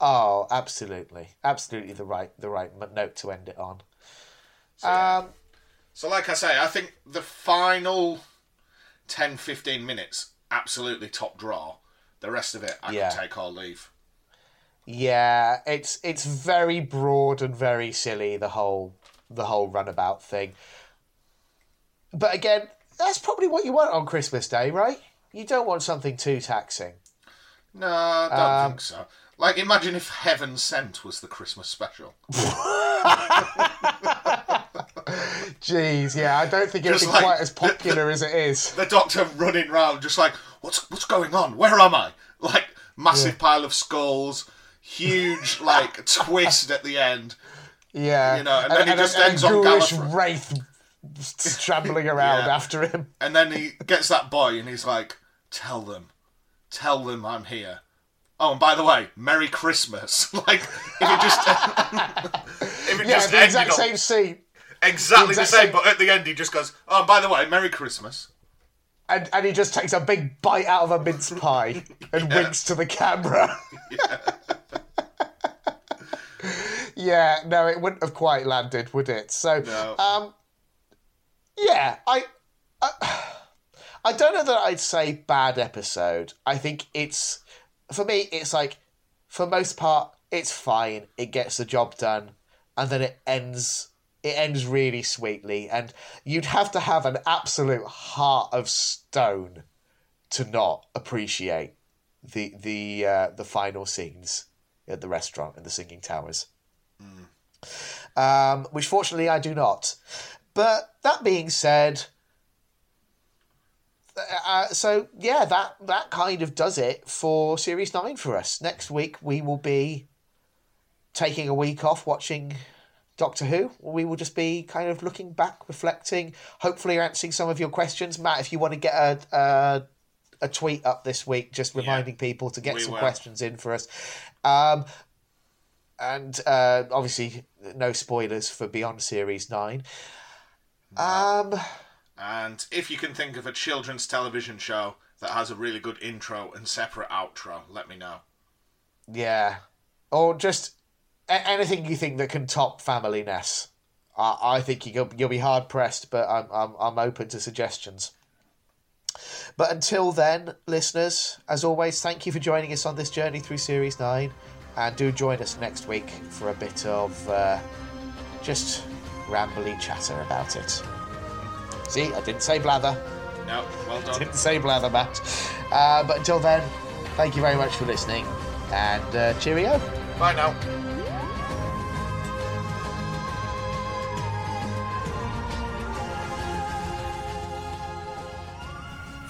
Oh, absolutely, absolutely the right the right note to end it on. yeah. Um, So, like I say, I think the final 10 15 minutes, absolutely top draw. The rest of it, I Yeah. could take or leave. Yeah, it's it's very broad and very silly the whole the whole runabout thing. But again, that's probably what you want on Christmas Day, right? You don't want something too taxing. No, I don't Um, think so. Like, imagine if Heaven Sent was the Christmas special. <laughs> Jeez, yeah, I don't think be like- quite as popular as it is. The Doctor running round, just like, what's what's going on? Where am I? Like, massive pile of skulls, huge like <laughs> twist at the end. Yeah, You know, and then he just ends on ghoulish Gallifrey. wraith <laughs> shambling around Yeah. after him. And then he gets that boy, and he's like, "Tell them, tell them I'm here." Oh, and by the way, Merry Christmas! <laughs> like, if it just if it Yeah, just the exact up same scene, exactly the the same, same- but at the end he just goes, "Oh, and by the way, Merry Christmas." And, and he just takes a big bite out of a mince <laughs> pie and winks to the camera. <laughs> yeah, no, it wouldn't have quite landed, would it? So, No. um, yeah, I, I, <sighs> I don't know that I'd say bad episode. I think it's for me, it's like for most part, it's fine. It gets the job done, and then it ends. It ends really sweetly, and you'd have to have an absolute heart of stone to not appreciate the the uh, the final scenes at the restaurant and the singing towers. Um, which fortunately I do not. But that being said, uh, so yeah, that that kind of does it for series nine for us. Next week we will be taking a week off watching Doctor Who. We will just be kind of looking back, reflecting, hopefully answering some of your questions. Matt, if you want to get a a, a tweet up this week, just reminding people to get some will. questions in for us. Um, and uh, obviously, no spoilers for Beyond Series Nine. Um, And if you can think of a children's television show that has a really good intro and separate outro, let me know. yeah, or just anything you think that can top Family Ness. I, I think you'll you'll be hard pressed, but I'm I'm I'm open to suggestions. But until then, listeners, as always, thank you for joining us on this journey through Series 9. And do join us next week for a bit of uh, just rambly chatter about it. See, I didn't say blather. No, well done. Didn't say blather, Matt. Uh, but until then, thank you very much for listening. And uh, cheerio. Bye now.